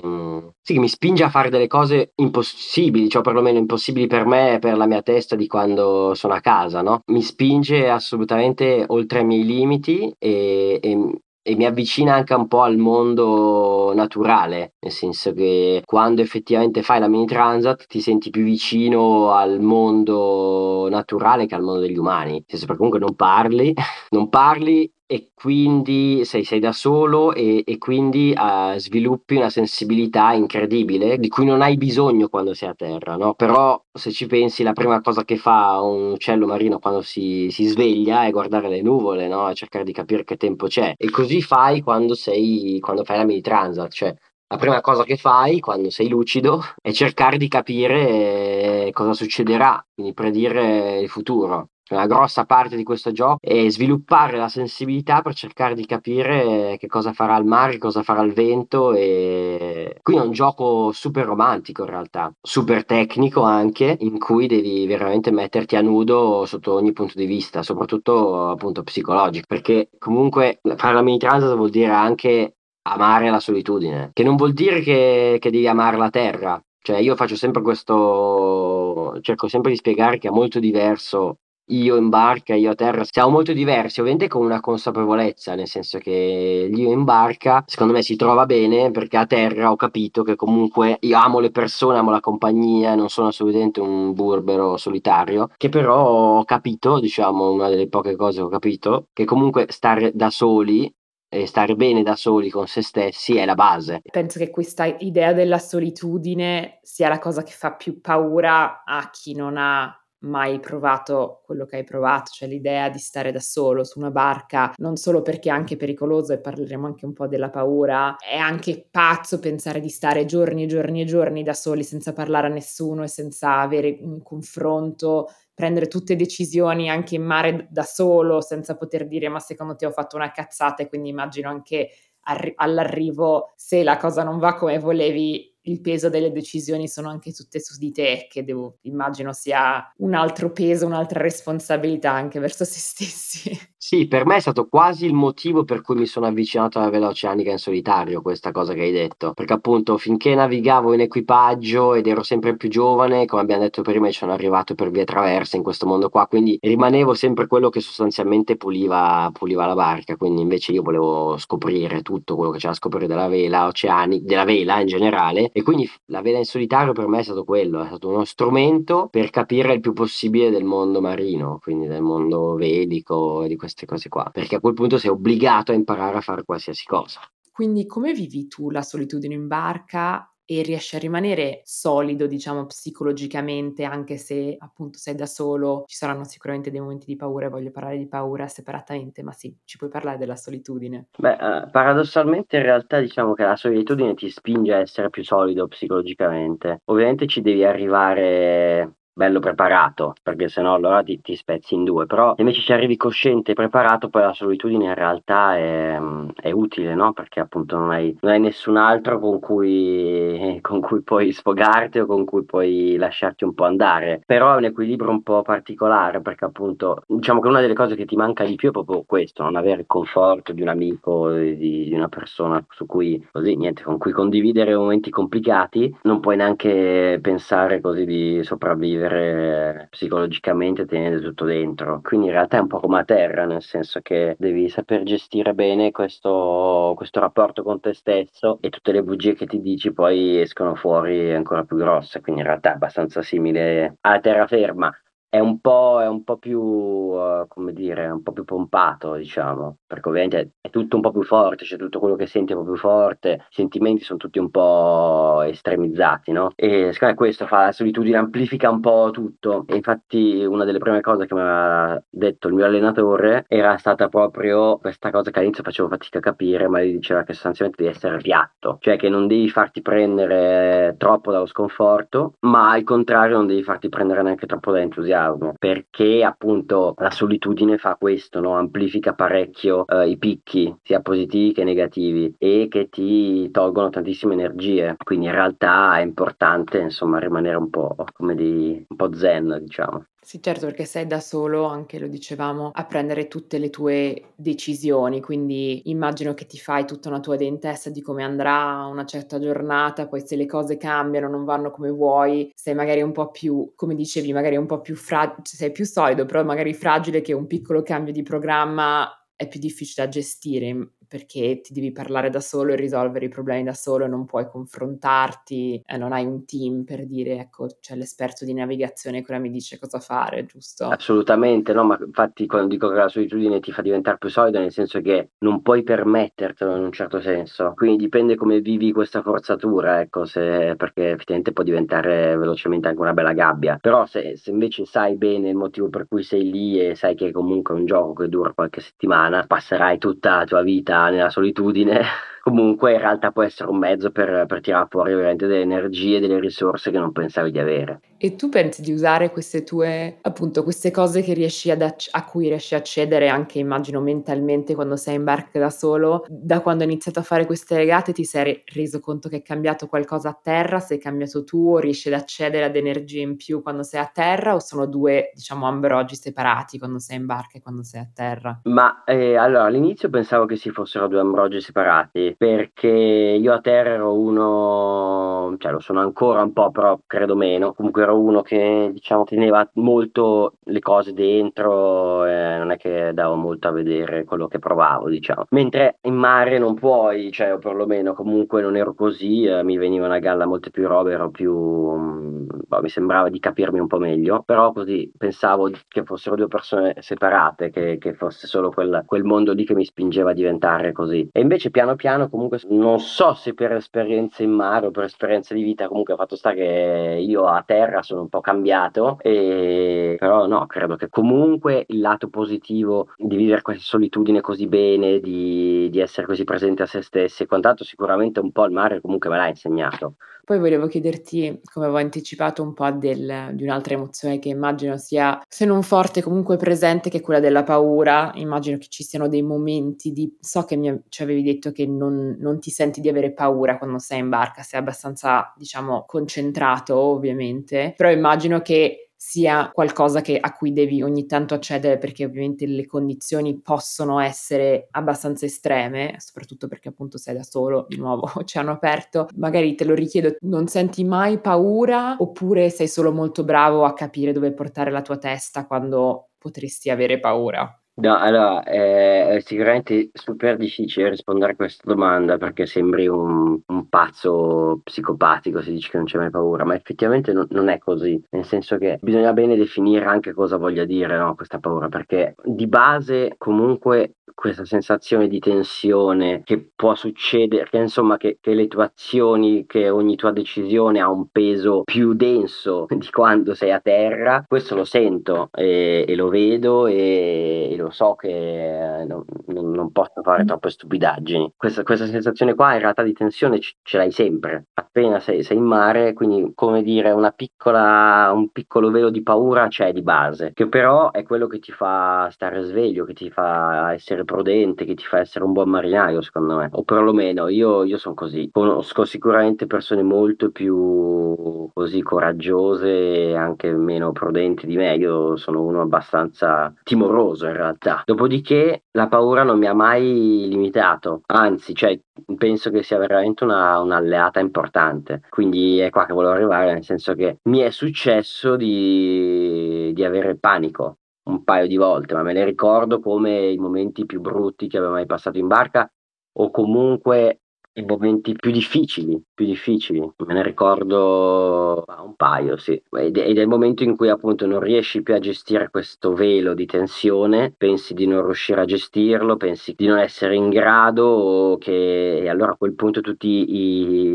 sì, che mi spinge a fare delle cose impossibili, cioè perlomeno impossibili per me e per la mia testa di quando sono a casa, no? Mi spinge assolutamente oltre i miei limiti e, e e mi avvicina anche un po' al mondo naturale, nel senso che quando effettivamente fai la mini transat ti senti più vicino al mondo naturale che al mondo degli umani, nel senso perché comunque non parli, [laughs] non parli e quindi sei, sei da solo e, e quindi uh, sviluppi una sensibilità incredibile di cui non hai bisogno quando sei a terra, no? Però se ci pensi la prima cosa che fa un uccello marino quando si, si sveglia è guardare le nuvole, no? E cercare di capire che tempo c'è. E così fai quando, sei, quando fai la mini transat, cioè la prima cosa che fai quando sei lucido è cercare di capire eh, cosa succederà, quindi predire il futuro una grossa parte di questo gioco è sviluppare la sensibilità per cercare di capire che cosa farà il mare, cosa farà il vento e quindi è un gioco super romantico in realtà, super tecnico anche, in cui devi veramente metterti a nudo sotto ogni punto di vista, soprattutto appunto psicologico, perché comunque fare la mini transit vuol dire anche amare la solitudine, che non vuol dire che, che devi amare la terra, cioè io faccio sempre questo, cerco sempre di spiegare che è molto diverso io in barca, io a terra, siamo molto diversi, ovviamente con una consapevolezza, nel senso che l'io in barca secondo me si trova bene perché a terra ho capito che comunque io amo le persone, amo la compagnia, non sono assolutamente un burbero solitario, che però ho capito, diciamo, una delle poche cose che ho capito, che comunque stare da soli e stare bene da soli con se stessi è la base. Penso che questa idea della solitudine sia la cosa che fa più paura a chi non ha mai provato quello che hai provato, cioè l'idea di stare da solo su una barca, non solo perché è anche pericoloso e parleremo anche un po' della paura, è anche pazzo pensare di stare giorni e giorni e giorni da soli senza parlare a nessuno e senza avere un confronto, prendere tutte decisioni anche in mare da solo senza poter dire ma secondo te ho fatto una cazzata? E quindi immagino anche arri- all'arrivo se la cosa non va come volevi il peso delle decisioni sono anche tutte su di te, che devo, immagino sia un altro peso, un'altra responsabilità anche verso se stessi. [laughs] Sì, per me è stato quasi il motivo per cui mi sono avvicinato alla vela oceanica in solitario, questa cosa che hai detto, perché appunto finché navigavo in equipaggio ed ero sempre più giovane, come abbiamo detto prima, ci sono arrivato per vie traverse in questo mondo qua, quindi rimanevo sempre quello che sostanzialmente puliva, puliva la barca, quindi invece io volevo scoprire tutto quello che c'era da scoprire della vela oceanica, della vela in generale, e quindi la vela in solitario per me è stato quello, è stato uno strumento per capire il più possibile del mondo marino, quindi del mondo velico e di queste cose qua, perché a quel punto sei obbligato a imparare a fare qualsiasi cosa. Quindi come vivi tu la solitudine in barca e riesci a rimanere solido, diciamo, psicologicamente, anche se appunto sei da solo, ci saranno sicuramente dei momenti di paura, voglio parlare di paura separatamente, ma sì, ci puoi parlare della solitudine. Beh, uh, paradossalmente in realtà diciamo che la solitudine ti spinge a essere più solido psicologicamente. Ovviamente ci devi arrivare bello preparato, perché sennò allora ti, ti, spezzi in due. Però invece ci arrivi cosciente e preparato, poi la solitudine in realtà è, è utile, no? Perché appunto non hai, non hai nessun altro con cui, [laughs] con cui puoi sfogarti o con cui puoi lasciarti un po' andare. Però è un equilibrio un po' particolare, perché appunto diciamo che una delle cose che ti manca di più è proprio questo, non avere il conforto di un amico, di, di una persona su cui così niente, con cui condividere momenti complicati, non puoi neanche pensare così di sopravvivere vivere psicologicamente tenendo tutto dentro. Quindi in realtà è un po' come a terra, nel senso che devi saper gestire bene questo, questo rapporto con te stesso e tutte le bugie che ti dici poi escono fuori ancora più grosse. Quindi in realtà è abbastanza simile alla terraferma è un po', è un po' più, uh, come dire, un po' più pompato, diciamo, perché ovviamente è tutto un po' più forte, c'è tutto quello che senti è un po' più forte, i sentimenti sono tutti un po' estremizzati, no? E secondo me questo fa la solitudine, amplifica un po' tutto. E infatti una delle prime cose che mi aveva detto il mio allenatore era stata proprio questa cosa che all'inizio facevo fatica a capire, ma lui diceva che sostanzialmente devi essere piatto, cioè che non devi farti prendere troppo dallo sconforto, ma al contrario non devi farti prendere neanche troppo dall'entusiasmo entusiasmo, perché appunto la solitudine fa questo, no? amplifica parecchio eh, i picchi, sia positivi che negativi, e che ti tolgono tantissime energie. Quindi in realtà è importante insomma rimanere un po' come di un po' zen, diciamo. Sì, certo, perché sei da solo, anche lo dicevamo, a prendere tutte le tue decisioni, quindi immagino che ti fai tutta una tua idea in testa di come andrà una certa giornata, poi se le cose cambiano, non vanno come vuoi, sei magari un po' più, come dicevi, magari un po' più fragile, sei più solido, però magari fragile che un piccolo cambio di programma è più difficile da gestire perché ti devi parlare da solo e risolvere i problemi da solo, non puoi confrontarti, eh, non hai un team per dire, ecco, c'è l'esperto di navigazione che ora mi dice cosa fare, giusto? Assolutamente, no, ma infatti quando dico che la solitudine ti fa diventare più solida, nel senso che non puoi permettertelo in un certo senso, quindi dipende come vivi questa forzatura, ecco, se, perché effettivamente può diventare velocemente anche una bella gabbia, però se, se invece sai bene il motivo per cui sei lì e sai che comunque è un gioco che dura qualche settimana, passerai tutta la tua vita nella solitudine comunque in realtà può essere un mezzo per, per tirare fuori ovviamente delle energie, delle risorse che non pensavi di avere. E tu pensi di usare queste tue, appunto, queste cose che riesci ad acc- a cui riesci a accedere anche, immagino, mentalmente quando sei in barca da solo? Da quando hai iniziato a fare queste regate ti sei reso conto che è cambiato qualcosa a terra? Sei cambiato tu o riesci ad accedere ad energie in più quando sei a terra? O sono due, diciamo, ambrogi separati quando sei in barca e quando sei a terra? Ma eh, allora all'inizio pensavo che si fossero due ambrogi separati perché io a terra ero uno, cioè lo sono ancora un po', però credo meno. Comunque ero uno che diciamo teneva molto le cose dentro, eh, non è che davo molto a vedere quello che provavo, diciamo. Mentre in mare non puoi, cioè o perlomeno comunque non ero così, eh, mi venivano a galla molte più robe, ero più, um, boh, mi sembrava di capirmi un po' meglio, però così pensavo che fossero due persone separate, che, che fosse solo quel, quel mondo lì che mi spingeva a diventare così. E invece piano piano italiano, comunque non so se per esperienze in mare o per esperienze di vita, comunque ha fatto sta che io a terra sono un po' cambiato, e... però no, credo che comunque il lato positivo di vivere questa solitudine così bene, di, di essere così presente a se stessi e quant'altro, sicuramente un po' il mare comunque me l'ha insegnato. Poi volevo chiederti, come avevo anticipato, un po' del, di un'altra emozione che immagino sia, se non forte, comunque presente, che è quella della paura. Immagino che ci siano dei momenti di... So che mi, ci avevi detto che non, non ti senti di avere paura quando sei in barca, sei abbastanza, diciamo, concentrato, ovviamente, però immagino che sia qualcosa che, a cui devi ogni tanto accedere perché ovviamente le condizioni possono essere abbastanza estreme, soprattutto perché appunto sei da solo, di nuovo [laughs] oceano aperto, magari te lo richiedo, non senti mai paura oppure sei solo molto bravo a capire dove portare la tua testa quando potresti avere paura? No, allora, è, è sicuramente super difficile rispondere a questa domanda perché sembri un, un pazzo psicopatico se dici che non c'è mai paura, ma effettivamente non, non è così, nel senso che bisogna bene definire anche cosa voglia dire no, questa paura, perché di base comunque questa sensazione di tensione che può succedere, che insomma che, che, le tue azioni, che ogni tua decisione ha un peso più denso [laughs] di quando sei a terra, questo lo sento e, e lo vedo e, e, lo so che non, non, posso fare troppe stupidaggini. Questa, questa, sensazione qua in realtà di tensione ce, ce l'hai sempre, appena sei, sei, in mare, quindi come dire una piccola, un piccolo velo di paura c'è di base, che però è quello che ti fa stare sveglio, che ti fa essere prudente, che ti fa essere un buon marinaio, secondo me. O perlomeno io, io sono così. Conosco sicuramente persone molto più così coraggiose e anche meno prudenti di me. Io sono uno abbastanza timoroso in realtà. Dopodiché la paura non mi ha mai limitato, anzi, cioè, penso che sia veramente una, un'alleata importante. Quindi è qua che volevo arrivare, nel senso che mi è successo di, di avere panico un paio di volte, ma me ne ricordo come i momenti più brutti che avevo mai passato in barca o comunque i momenti più difficili, più difficili. Me ne ricordo un paio, sì. Ed è il momento in cui appunto non riesci più a gestire questo velo di tensione, pensi di non riuscire a gestirlo, pensi di non essere in grado, o che e allora a quel punto tutti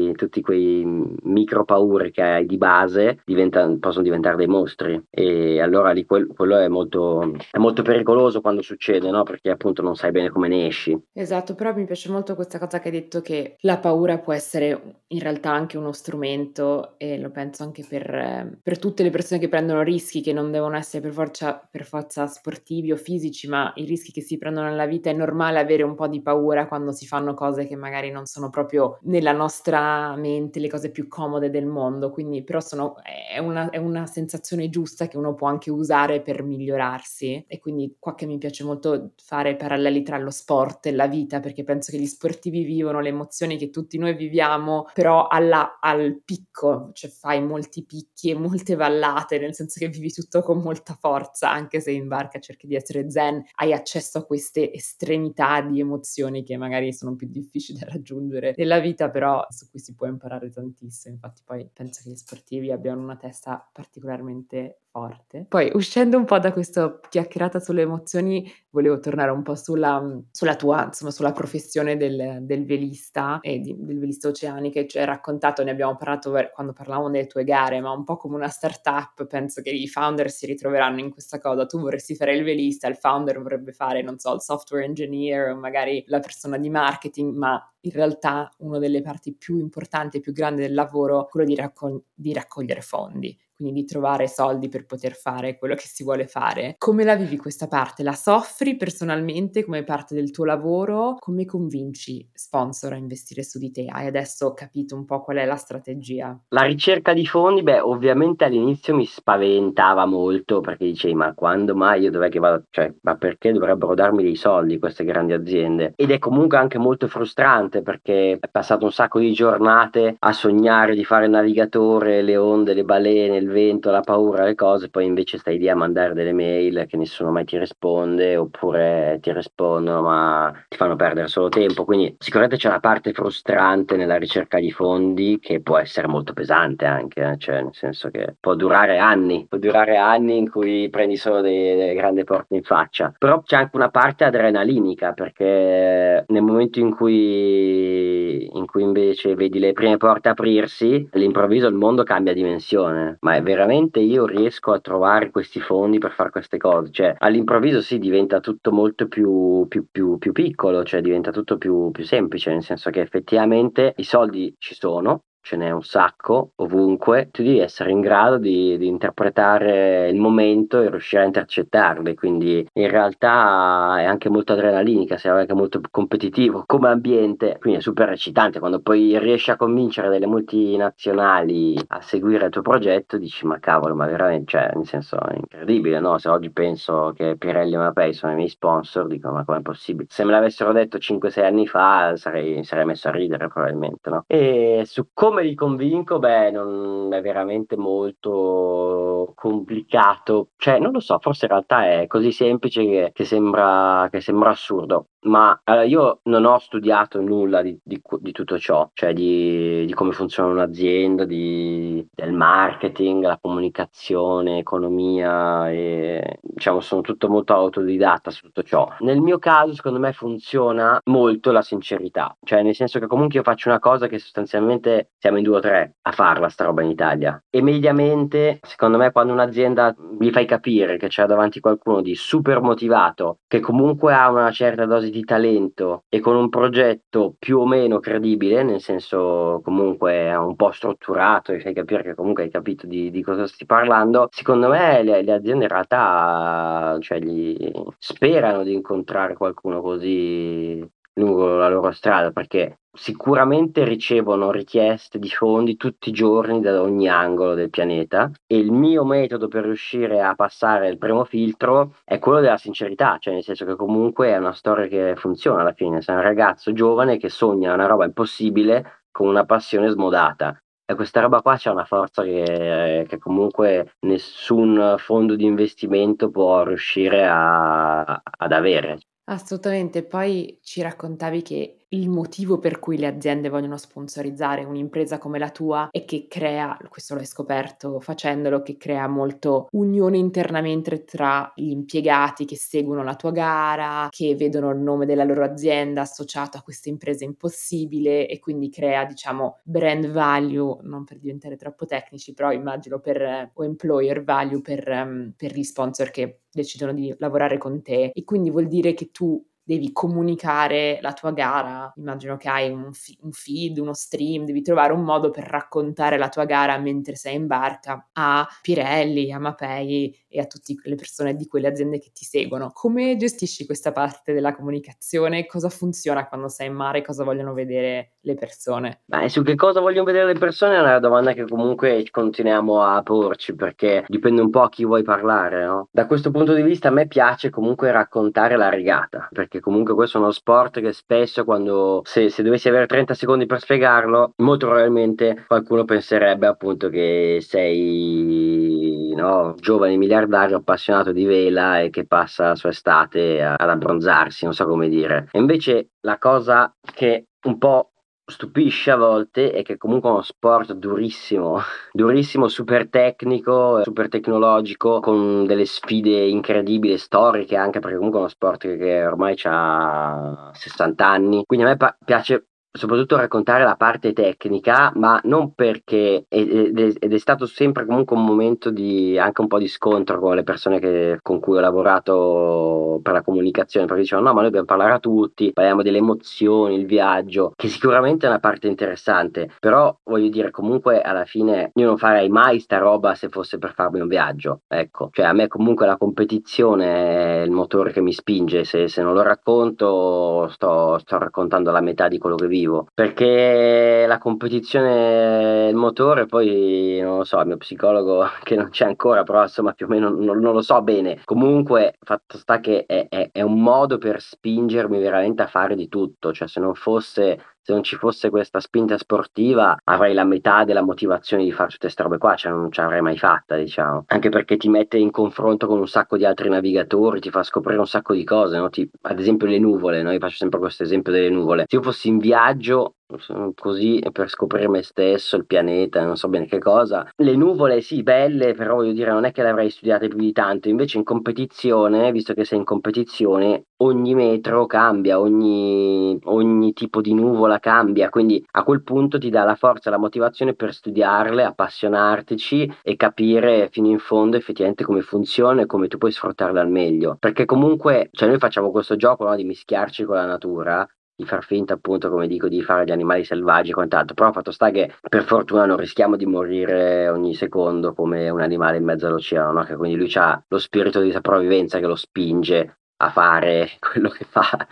i tutti quei micro paure che hai di base diventan possono diventare dei mostri. E allora lì quel quello è molto è molto pericoloso quando succede, no, perché appunto non sai bene come ne esci. Esatto, però mi piace molto questa cosa che hai detto che la paura può essere in realtà anche uno strumento e lo penso anche per per tutte le persone che prendono rischi, che non devono essere per forza per forza sportivi o fisici, ma i rischi che si prendono nella vita è normale avere un po' di paura quando si fanno cose che magari non sono proprio nella nostra mente le cose più comode del mondo, quindi però sono è una è una sensazione giusta che uno può anche usare per migliorarsi. E quindi qua che mi piace molto fare paralleli tra lo sport e la vita, perché penso che gli sportivi vivono le emozioni che tutti noi viviamo, però alla al picco, cioè fai molti picchi e molte vallate, nel senso che vivi tutto con molta forza, anche se in barca cerchi di essere zen, hai accesso a queste estremità di emozioni che magari sono più difficili da raggiungere nella vita, però su cui si può imparare tantissimo. Infatti poi penso che gli sportivi abbiano una testa particolarmente forte. Poi uscendo un po' da questa chiacchierata sulle emozioni, volevo tornare un po' sulla, sulla tua, insomma, sulla professione del, del velista e di, del velista oceanico, che ci hai raccontato, ne abbiamo parlato quando parlavamo delle tue gare, ma un po' come una startup, penso che i founder si ritroveranno in questa cosa. Tu vorresti fare il velista, il founder vorrebbe fare, non so, il software engineer o magari la persona di marketing, ma in realtà una delle parti più importanti e più grandi del lavoro è quello di, raccog- di raccogliere fondi quindi di trovare soldi per poter fare quello che si vuole fare. Come la vivi questa parte? La soffri personalmente come parte del tuo lavoro? Come convinci sponsor a investire su di te? Hai adesso capito un po' qual è la strategia? La ricerca di fondi, beh, ovviamente all'inizio mi spaventava molto perché dicevi, ma quando mai io dov'è che vado? Cioè, ma perché dovrebbero darmi dei soldi queste grandi aziende? Ed è comunque anche molto frustrante perché è passato un sacco di giornate a sognare di fare il navigatore, le onde, le balene, il vento, la paura, le cose, poi invece stai lì a mandare delle mail che nessuno mai ti risponde oppure ti rispondono ma ti fanno perdere solo tempo. Quindi sicuramente c'è una parte frustrante nella ricerca di fondi che può essere molto pesante anche, eh? cioè nel senso che può durare anni, può durare anni in cui prendi solo delle, grandi porte in faccia. Però c'è anche una parte adrenalinica perché nel momento in cui, in cui invece vedi le prime porte aprirsi, all'improvviso il mondo cambia dimensione, ma è veramente io riesco a trovare questi fondi per fare queste cose. Cioè, all'improvviso sì, diventa tutto molto più, più, più, più piccolo, cioè diventa tutto più, più semplice, nel senso che effettivamente i soldi ci sono, ce n'è un sacco ovunque, tu devi essere in grado di, di, interpretare il momento e riuscire a intercettarle, quindi in realtà è anche molto adrenalinica, sei anche molto competitivo come ambiente, quindi è super eccitante quando poi riesci a convincere delle multinazionali a seguire il tuo progetto, dici ma cavolo, ma veramente, cioè nel senso è incredibile, no? Se oggi penso che Pirelli e Mapei sono i miei sponsor, dico ma com'è possibile? Se me l'avessero detto 5-6 anni fa sarei, sarei messo a ridere probabilmente, no? E su come come li convinco? Beh, non è veramente molto complicato. Cioè, non lo so, forse in realtà è così semplice che, che, sembra, che sembra assurdo ma allora, io non ho studiato nulla di, di, di tutto ciò, cioè di, di, come funziona un'azienda, del marketing, la comunicazione, economia, e, diciamo sono tutto molto autodidatta su tutto ciò. Nel mio caso, secondo me, funziona molto la sincerità, cioè nel senso che comunque io faccio una cosa che sostanzialmente siamo in due o tre a farla, sta roba in Italia. E mediamente, secondo me, quando un'azienda gli fai capire che c'è davanti qualcuno di super motivato, che comunque ha una certa dose di di talento e con un progetto più o meno credibile, nel senso comunque un po' strutturato e fai capire che comunque hai capito di, di cosa stai parlando, secondo me le, le aziende in realtà cioè, sperano di incontrare qualcuno così lungo la loro strada perché sicuramente ricevono richieste di fondi tutti i giorni da ogni angolo del pianeta e il mio metodo per riuscire a passare il primo filtro è quello della sincerità, cioè nel senso che comunque è una storia che funziona alla fine, sei un ragazzo giovane che sogna una roba impossibile con una passione smodata e questa roba qua c'è una forza che, che comunque nessun fondo di investimento può riuscire a, ad avere. Assolutamente, poi ci raccontavi che il motivo per cui le aziende vogliono sponsorizzare un'impresa come la tua è che crea, questo l'hai scoperto facendolo, che crea molto unione internamente tra gli impiegati che seguono la tua gara, che vedono il nome della loro azienda associato a questa impresa impossibile e quindi crea, diciamo, brand value, non per diventare troppo tecnici, però immagino per o employer value per, um, per gli sponsor che decidono di lavorare con te. E quindi vuol dire che tu devi comunicare la tua gara, immagino che hai un, fi- un, feed, uno stream, devi trovare un modo per raccontare la tua gara mentre sei in barca a Pirelli, a Mapei e a tutte le persone di quelle aziende che ti seguono. Come gestisci questa parte della comunicazione? Cosa funziona quando sei in mare? Cosa vogliono vedere le persone? Beh, su che cosa vogliono vedere le persone è una domanda che comunque continuiamo a porci perché dipende un po' a chi vuoi parlare, no? Da questo punto di vista a me piace comunque raccontare la regata, perché comunque questo è uno sport che spesso quando se, se dovessi avere 30 secondi per spiegarlo, molto probabilmente qualcuno penserebbe appunto che sei no, giovane miliardario appassionato di vela e che passa la sua estate ad abbronzarsi, non so come dire. E invece la cosa che un po' stupisce a volte è che comunque è uno sport durissimo, [laughs] durissimo, super tecnico, super tecnologico, con delle sfide incredibili, storiche anche perché comunque è uno sport che ormai ha 60 anni. Quindi a me pa- piace soprattutto raccontare la parte tecnica, ma non perché ed è, ed è, stato sempre comunque un momento di anche un po' di scontro con le persone che, con cui ho lavorato per la comunicazione, perché dicevano no, ma noi dobbiamo parlare a tutti, parliamo delle emozioni, il viaggio, che sicuramente è una parte interessante, però voglio dire comunque alla fine io non farei mai sta roba se fosse per farmi un viaggio, ecco, cioè a me comunque la competizione è il motore che mi spinge, se, se non lo racconto sto, sto raccontando la metà di quello che vivo motivo, perché la competizione, il motore, poi non lo so, il mio psicologo [laughs] che non c'è ancora, però insomma più o meno non, non lo so bene. Comunque, fatto sta che è, è, è un modo per spingermi veramente a fare di tutto, cioè se non fosse se non ci fosse questa spinta sportiva avrei la metà della motivazione di fare tutte queste robe qua, cioè non ce l'avrei mai fatta, diciamo. Anche perché ti mette in confronto con un sacco di altri navigatori, ti fa scoprire un sacco di cose, no? ti, ad esempio le nuvole, no? io faccio sempre questo esempio delle nuvole. Se io fossi in viaggio così per scoprire me stesso, il pianeta, non so bene che cosa. Le nuvole sì, belle, però voglio dire, non è che le avrei studiate più di tanto. Invece in competizione, visto che sei in competizione, ogni metro cambia, ogni, ogni tipo di nuvola cambia, quindi a quel punto ti dà la forza la motivazione per studiarle, appassionartici e capire fino in fondo effettivamente come funziona e come tu puoi sfruttarle al meglio. Perché comunque, cioè noi facciamo questo gioco no, di mischiarci con la natura, di far finta appunto come dico di fare gli animali selvaggi e quant'altro però fatto sta che per fortuna non rischiamo di morire ogni secondo come un animale in mezzo all'oceano no? che quindi lui ha lo spirito di sopravvivenza che lo spinge a fare [laughs] quello che fa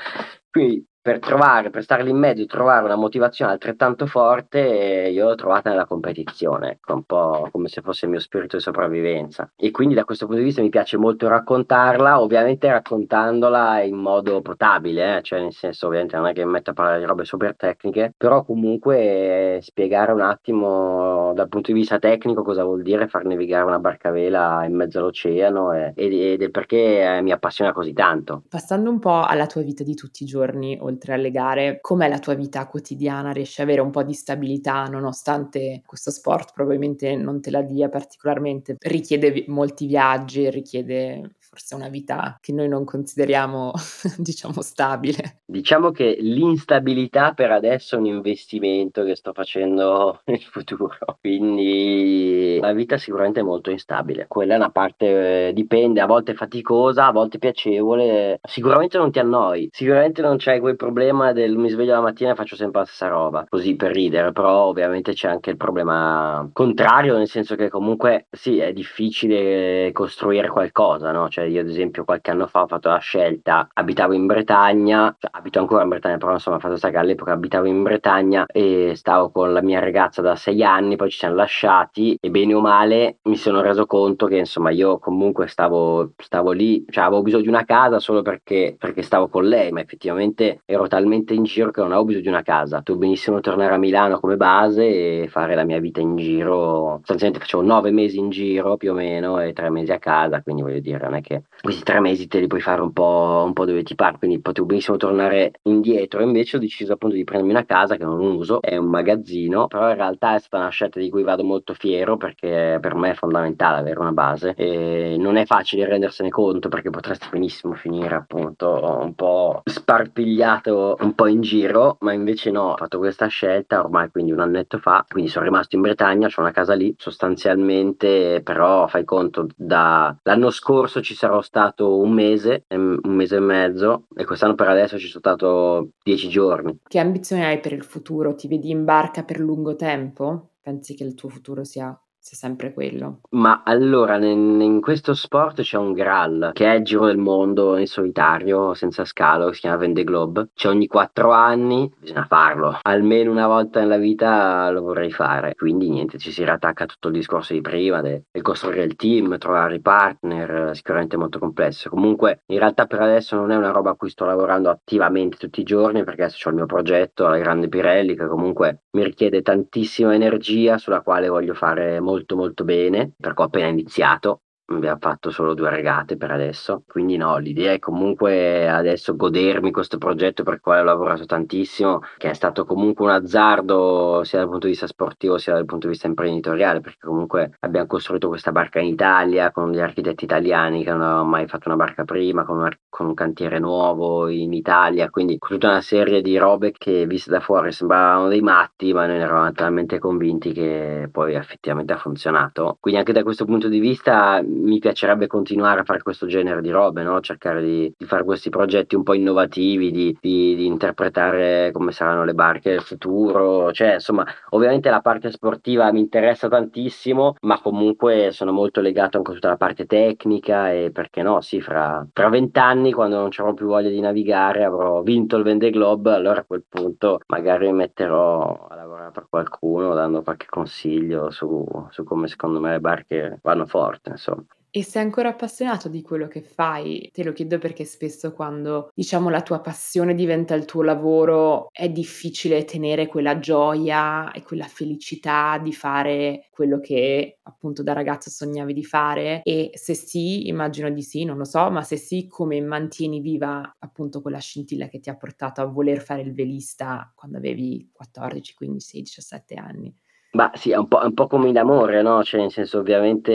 quindi per trovare, per stare lì in mezzo e trovare una motivazione altrettanto forte, io l'ho trovata nella competizione, ecco, un po' come se fosse il mio spirito di sopravvivenza. E quindi da questo punto di vista mi piace molto raccontarla, ovviamente raccontandola in modo potabile, eh? cioè nel senso ovviamente non è che mi metto a parlare di robe super tecniche, però comunque eh, spiegare un attimo dal punto di vista tecnico cosa vuol dire far navigare una barca a vela in mezzo all'oceano e, e, del perché eh, mi appassiona così tanto. Passando un po' alla tua vita di tutti i giorni, oltre alle gare, com'è la tua vita quotidiana? Riesci ad avere un po' di stabilità nonostante questo sport probabilmente non te la dia particolarmente? Richiede molti viaggi, richiede forse una vita che noi non consideriamo, [laughs] diciamo, stabile. Diciamo che l'instabilità per adesso è un investimento che sto facendo [laughs] nel futuro, quindi la vita sicuramente è molto instabile. Quella è una parte, eh, dipende, a volte faticosa, a volte piacevole. Sicuramente non ti annoi, sicuramente non c'è quel problema del mi sveglio la mattina e faccio sempre la stessa roba, così per ridere, però ovviamente c'è anche il problema contrario, nel senso che comunque sì, è difficile costruire qualcosa, no? Cioè io ad esempio qualche anno fa ho fatto la scelta, abitavo in Bretagna, cioè, abito ancora in Bretagna, però insomma ho fatto sta che all'epoca abitavo in Bretagna e stavo con la mia ragazza da sei anni, poi ci siamo lasciati e bene o male mi sono reso conto che insomma io comunque stavo, stavo lì, cioè avevo bisogno di una casa solo perché, perché stavo con lei, ma effettivamente ero talmente in giro che non avevo bisogno di una casa. Potevo benissimo tornare a Milano come base e fare la mia vita in giro. Sostanzialmente facevo nove mesi in giro più o meno e tre mesi a casa, quindi voglio dire, non è che perché questi tre mesi te li puoi fare un po', un po' dove ti pare, quindi potevo benissimo tornare indietro, invece ho deciso appunto di prendermi una casa che non uso, è un magazzino, però in realtà è stata una scelta di cui vado molto fiero perché per me è fondamentale avere una base e non è facile rendersene conto perché potresti benissimo finire appunto un po' sparpigliato un po' in giro, ma invece no, ho fatto questa scelta ormai quindi un annetto fa, quindi sono rimasto in Bretagna, ho una casa lì sostanzialmente, però fai conto dall'anno scorso ci sarò stato un mese, un mese e mezzo e quest'anno per adesso ci sono stato dieci giorni. Che ambizioni hai per il futuro? Ti vedi in barca per lungo tempo? Pensi che il tuo futuro sia sia sempre quello. Ma allora, in, in questo sport c'è un Graal, che è il giro del mondo in solitario, senza scalo, si chiama Vende Globe. C'è ogni quattro anni, bisogna farlo. Almeno una volta nella vita lo vorrei fare. Quindi niente, ci si rattacca tutto il discorso di prima, del de costruire il team, trovare i partner, sicuramente molto complesso. Comunque, in realtà per adesso non è una roba a cui sto lavorando attivamente tutti i giorni, perché adesso ho il mio progetto, la Grande Pirelli, che comunque mi richiede tantissima energia, sulla quale voglio fare molto molto molto bene perché ho appena iniziato abbiamo fatto solo due regate per adesso, quindi no, l'idea è comunque adesso godermi questo progetto per il quale ho lavorato tantissimo, che è stato comunque un azzardo sia dal punto di vista sportivo sia dal punto di vista imprenditoriale, perché comunque abbiamo costruito questa barca in Italia con gli architetti italiani che non avevano mai fatto una barca prima, con un, con un cantiere nuovo in Italia, quindi con tutta una serie di robe che viste da fuori sembravano dei matti, ma noi eravamo talmente convinti che poi effettivamente ha funzionato. Quindi anche da questo punto di vista mi piacerebbe continuare a fare questo genere di robe, no? cercare di, di, fare questi progetti un po' innovativi, di, di, di, interpretare come saranno le barche del futuro, cioè insomma ovviamente la parte sportiva mi interessa tantissimo, ma comunque sono molto legato anche a tutta la parte tecnica e perché no, sì, fra vent'anni quando non avrò più voglia di navigare avrò vinto il Vende Globe, allora a quel punto magari mi metterò a lavorare per qualcuno dando qualche consiglio su, su come secondo me le barche vanno forte, insomma. E sei ancora appassionato di quello che fai? Te lo chiedo perché spesso quando, diciamo, la tua passione diventa il tuo lavoro, è difficile tenere quella gioia e quella felicità di fare quello che appunto da ragazzo sognavi di fare. E se sì, immagino di sì, non lo so, ma se sì, come mantieni viva appunto quella scintilla che ti ha portato a voler fare il velista quando avevi 14, 15, 17 anni? Ma sì, è un po', un po' come in amore, no? Cioè, nel senso, ovviamente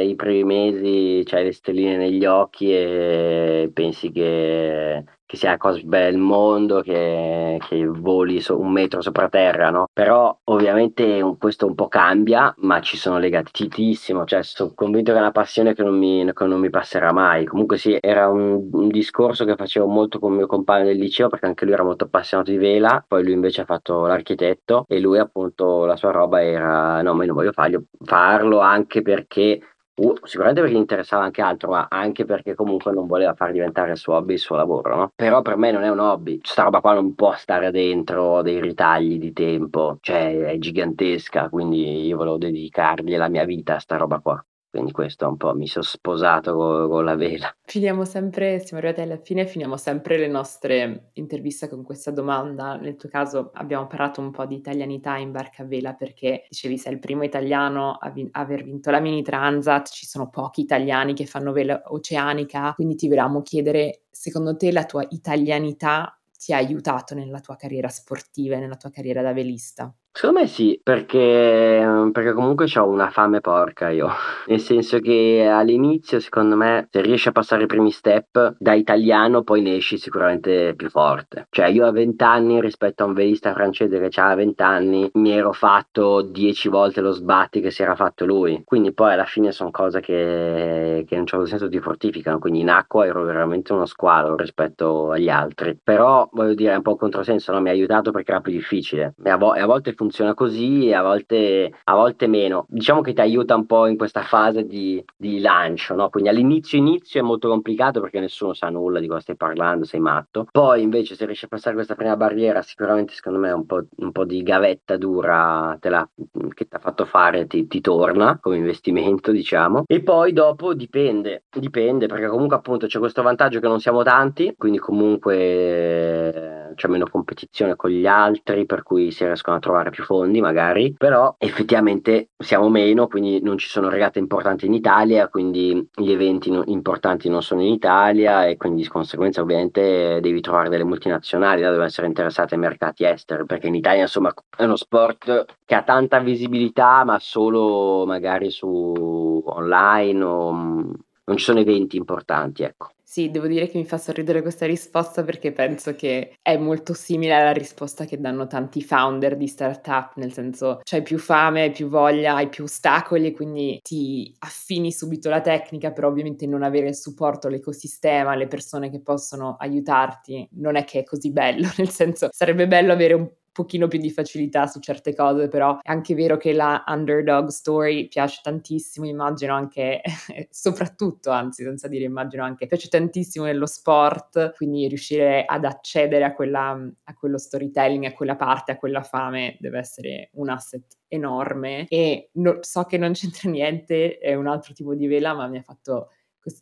eh, i primi mesi c'hai le stelline negli occhi e pensi che che sia la cosa più bella del mondo, che, che voli so, un metro sopra terra, no? Però ovviamente questo un po' cambia, ma ci sono legati tantissimo, cioè sono convinto che è una passione che non mi, che non mi passerà mai. Comunque sì, era un, un, discorso che facevo molto con il mio compagno del liceo, perché anche lui era molto appassionato di vela, poi lui invece ha fatto l'architetto e lui appunto la sua roba era no, ma io non voglio farlo, farlo anche perché Sicuramente perché gli interessava anche altro, ma anche perché comunque non voleva far diventare il suo hobby il suo lavoro, no? Però per me non è un hobby, questa roba qua non può stare dentro dei ritagli di tempo, cioè è gigantesca, quindi io volevo dedicargli la mia vita a sta roba qua. Quindi questo un po' mi sono sposato con, con, la vela. Finiamo sempre, siamo arrivati alla fine, finiamo sempre le nostre interviste con questa domanda. Nel tuo caso abbiamo parlato un po' di italianità in barca a vela perché dicevi sei il primo italiano a vi- aver vinto la mini transat, ci sono pochi italiani che fanno vela oceanica, quindi ti volevamo chiedere secondo te la tua italianità ti ha aiutato nella tua carriera sportiva e nella tua carriera da velista? Secondo me sì, perché, perché comunque ho una fame porca io, [laughs] nel senso che all'inizio secondo me se riesci a passare i primi step da italiano poi ne esci sicuramente più forte. Cioè io a 20 anni rispetto a un velista francese che ha 20 anni mi ero fatto 10 volte lo sbatti che si era fatto lui, quindi poi alla fine sono cose che, che in un certo senso ti fortificano, quindi in acqua ero veramente uno squalo rispetto agli altri, però voglio dire è un po' un controsenso, no? mi ha aiutato perché era più difficile. E a, vo- e a volte funziona così e a volte, a volte meno. Diciamo che ti aiuta un po' in questa fase di, di lancio, no? Quindi all'inizio inizio è molto complicato perché nessuno sa nulla di cosa stai parlando, sei matto. Poi invece se riesci a passare questa prima barriera, sicuramente secondo me un po', un po di gavetta dura la, che ti ha fatto fare ti, ti torna come investimento, diciamo. E poi dopo dipende, dipende perché comunque appunto c'è questo vantaggio che non siamo tanti, quindi comunque c'è meno competizione con gli altri, per cui si riescono a trovare più fondi magari, però effettivamente siamo meno, quindi non ci sono regate importanti in Italia, quindi gli eventi no, importanti non sono in Italia e quindi di conseguenza ovviamente devi trovare delle multinazionali, da devono essere interessate ai mercati esteri, perché in Italia insomma è uno sport che ha tanta visibilità, ma solo magari su online o non ci sono eventi importanti, ecco. Sì, devo dire che mi fa sorridere questa risposta perché penso che è molto simile alla risposta che danno tanti founder di startup, nel senso c'hai più fame, hai più voglia, hai più ostacoli e quindi ti affini subito alla tecnica, però ovviamente non avere il supporto, l'ecosistema, le persone che possono aiutarti non è che è così bello, [laughs] nel senso sarebbe bello avere un pochino più di facilità su certe cose, però è anche vero che la underdog story piace tantissimo, immagino anche, [laughs] soprattutto, anzi senza dire immagino anche, piace tantissimo nello sport, quindi riuscire ad accedere a, quella, a quello storytelling, a quella parte, a quella fame deve essere un asset enorme. E no, so che non c'entra [laughs] niente, è un altro tipo di vela, ma mi ha fatto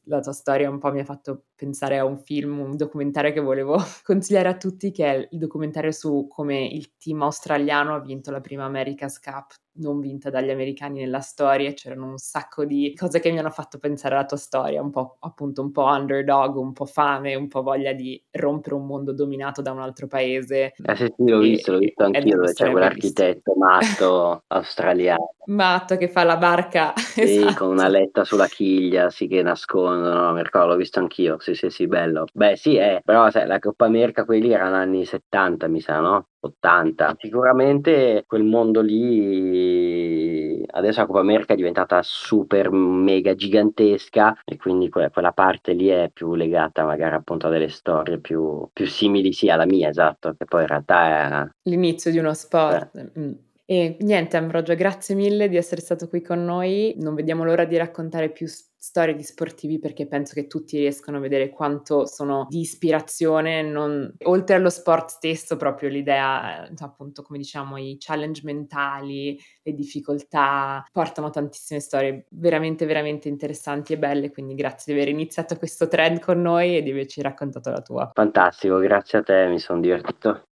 la tua storia un po' mi ha fatto pensare a un film, un documentario che volevo [laughs] consigliare a tutti, che è il documentario su come il team australiano ha vinto la prima America's Cup non vinta dagli americani nella storia, c'erano un sacco di cose che mi hanno fatto pensare alla tua storia, un po' appunto un po' underdog, un po' fame, un po' voglia di rompere un mondo dominato da un altro paese. Eh sì, sì l'ho visto, l'ho visto anch'io, dove c'è quell'architetto matto [laughs] australiano. Matto che fa la barca. [laughs] Sì, esatto. con una letta sulla chiglia, sì che nascondono, mi ricordo, l'ho visto anch'io, sì sì sì, bello. Beh sì, eh, però sai, la Coppa America quelli erano anni 70 mi sa, no? 80. Sicuramente quel mondo lì, adesso la Coppa America è diventata super mega gigantesca e quindi que- quella parte lì è più legata magari appunto a delle storie più, più simili sì alla mia, esatto, che poi in realtà è... L'inizio di uno sport. Eh. E niente Ambrogio, grazie mille di essere stato qui con noi, non vediamo l'ora di raccontare più storie di sportivi perché penso che tutti riescano a vedere quanto sono di ispirazione, non... oltre allo sport stesso, proprio l'idea, eh, appunto come diciamo, i challenge mentali, le difficoltà, portano tantissime storie veramente, veramente interessanti e belle, quindi grazie di aver iniziato questo trend con noi e di averci raccontato la tua. Fantastico, grazie a te, mi sono divertito.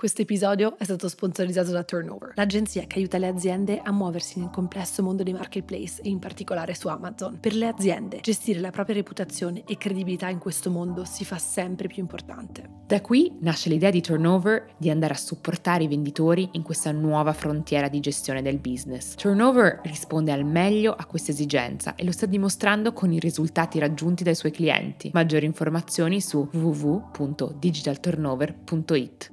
Questo episodio è stato sponsorizzato da Turnover, l'agenzia che aiuta le aziende a muoversi nel complesso mondo dei marketplace e in particolare su Amazon. Per le aziende, gestire la propria reputazione e credibilità in questo mondo si fa sempre più importante. Da qui nasce l'idea di Turnover di andare a supportare i venditori in questa nuova frontiera di gestione del business. Turnover risponde al meglio a questa esigenza e lo sta dimostrando con i risultati raggiunti dai suoi clienti. Maggiori informazioni su www.digitalturnover.it.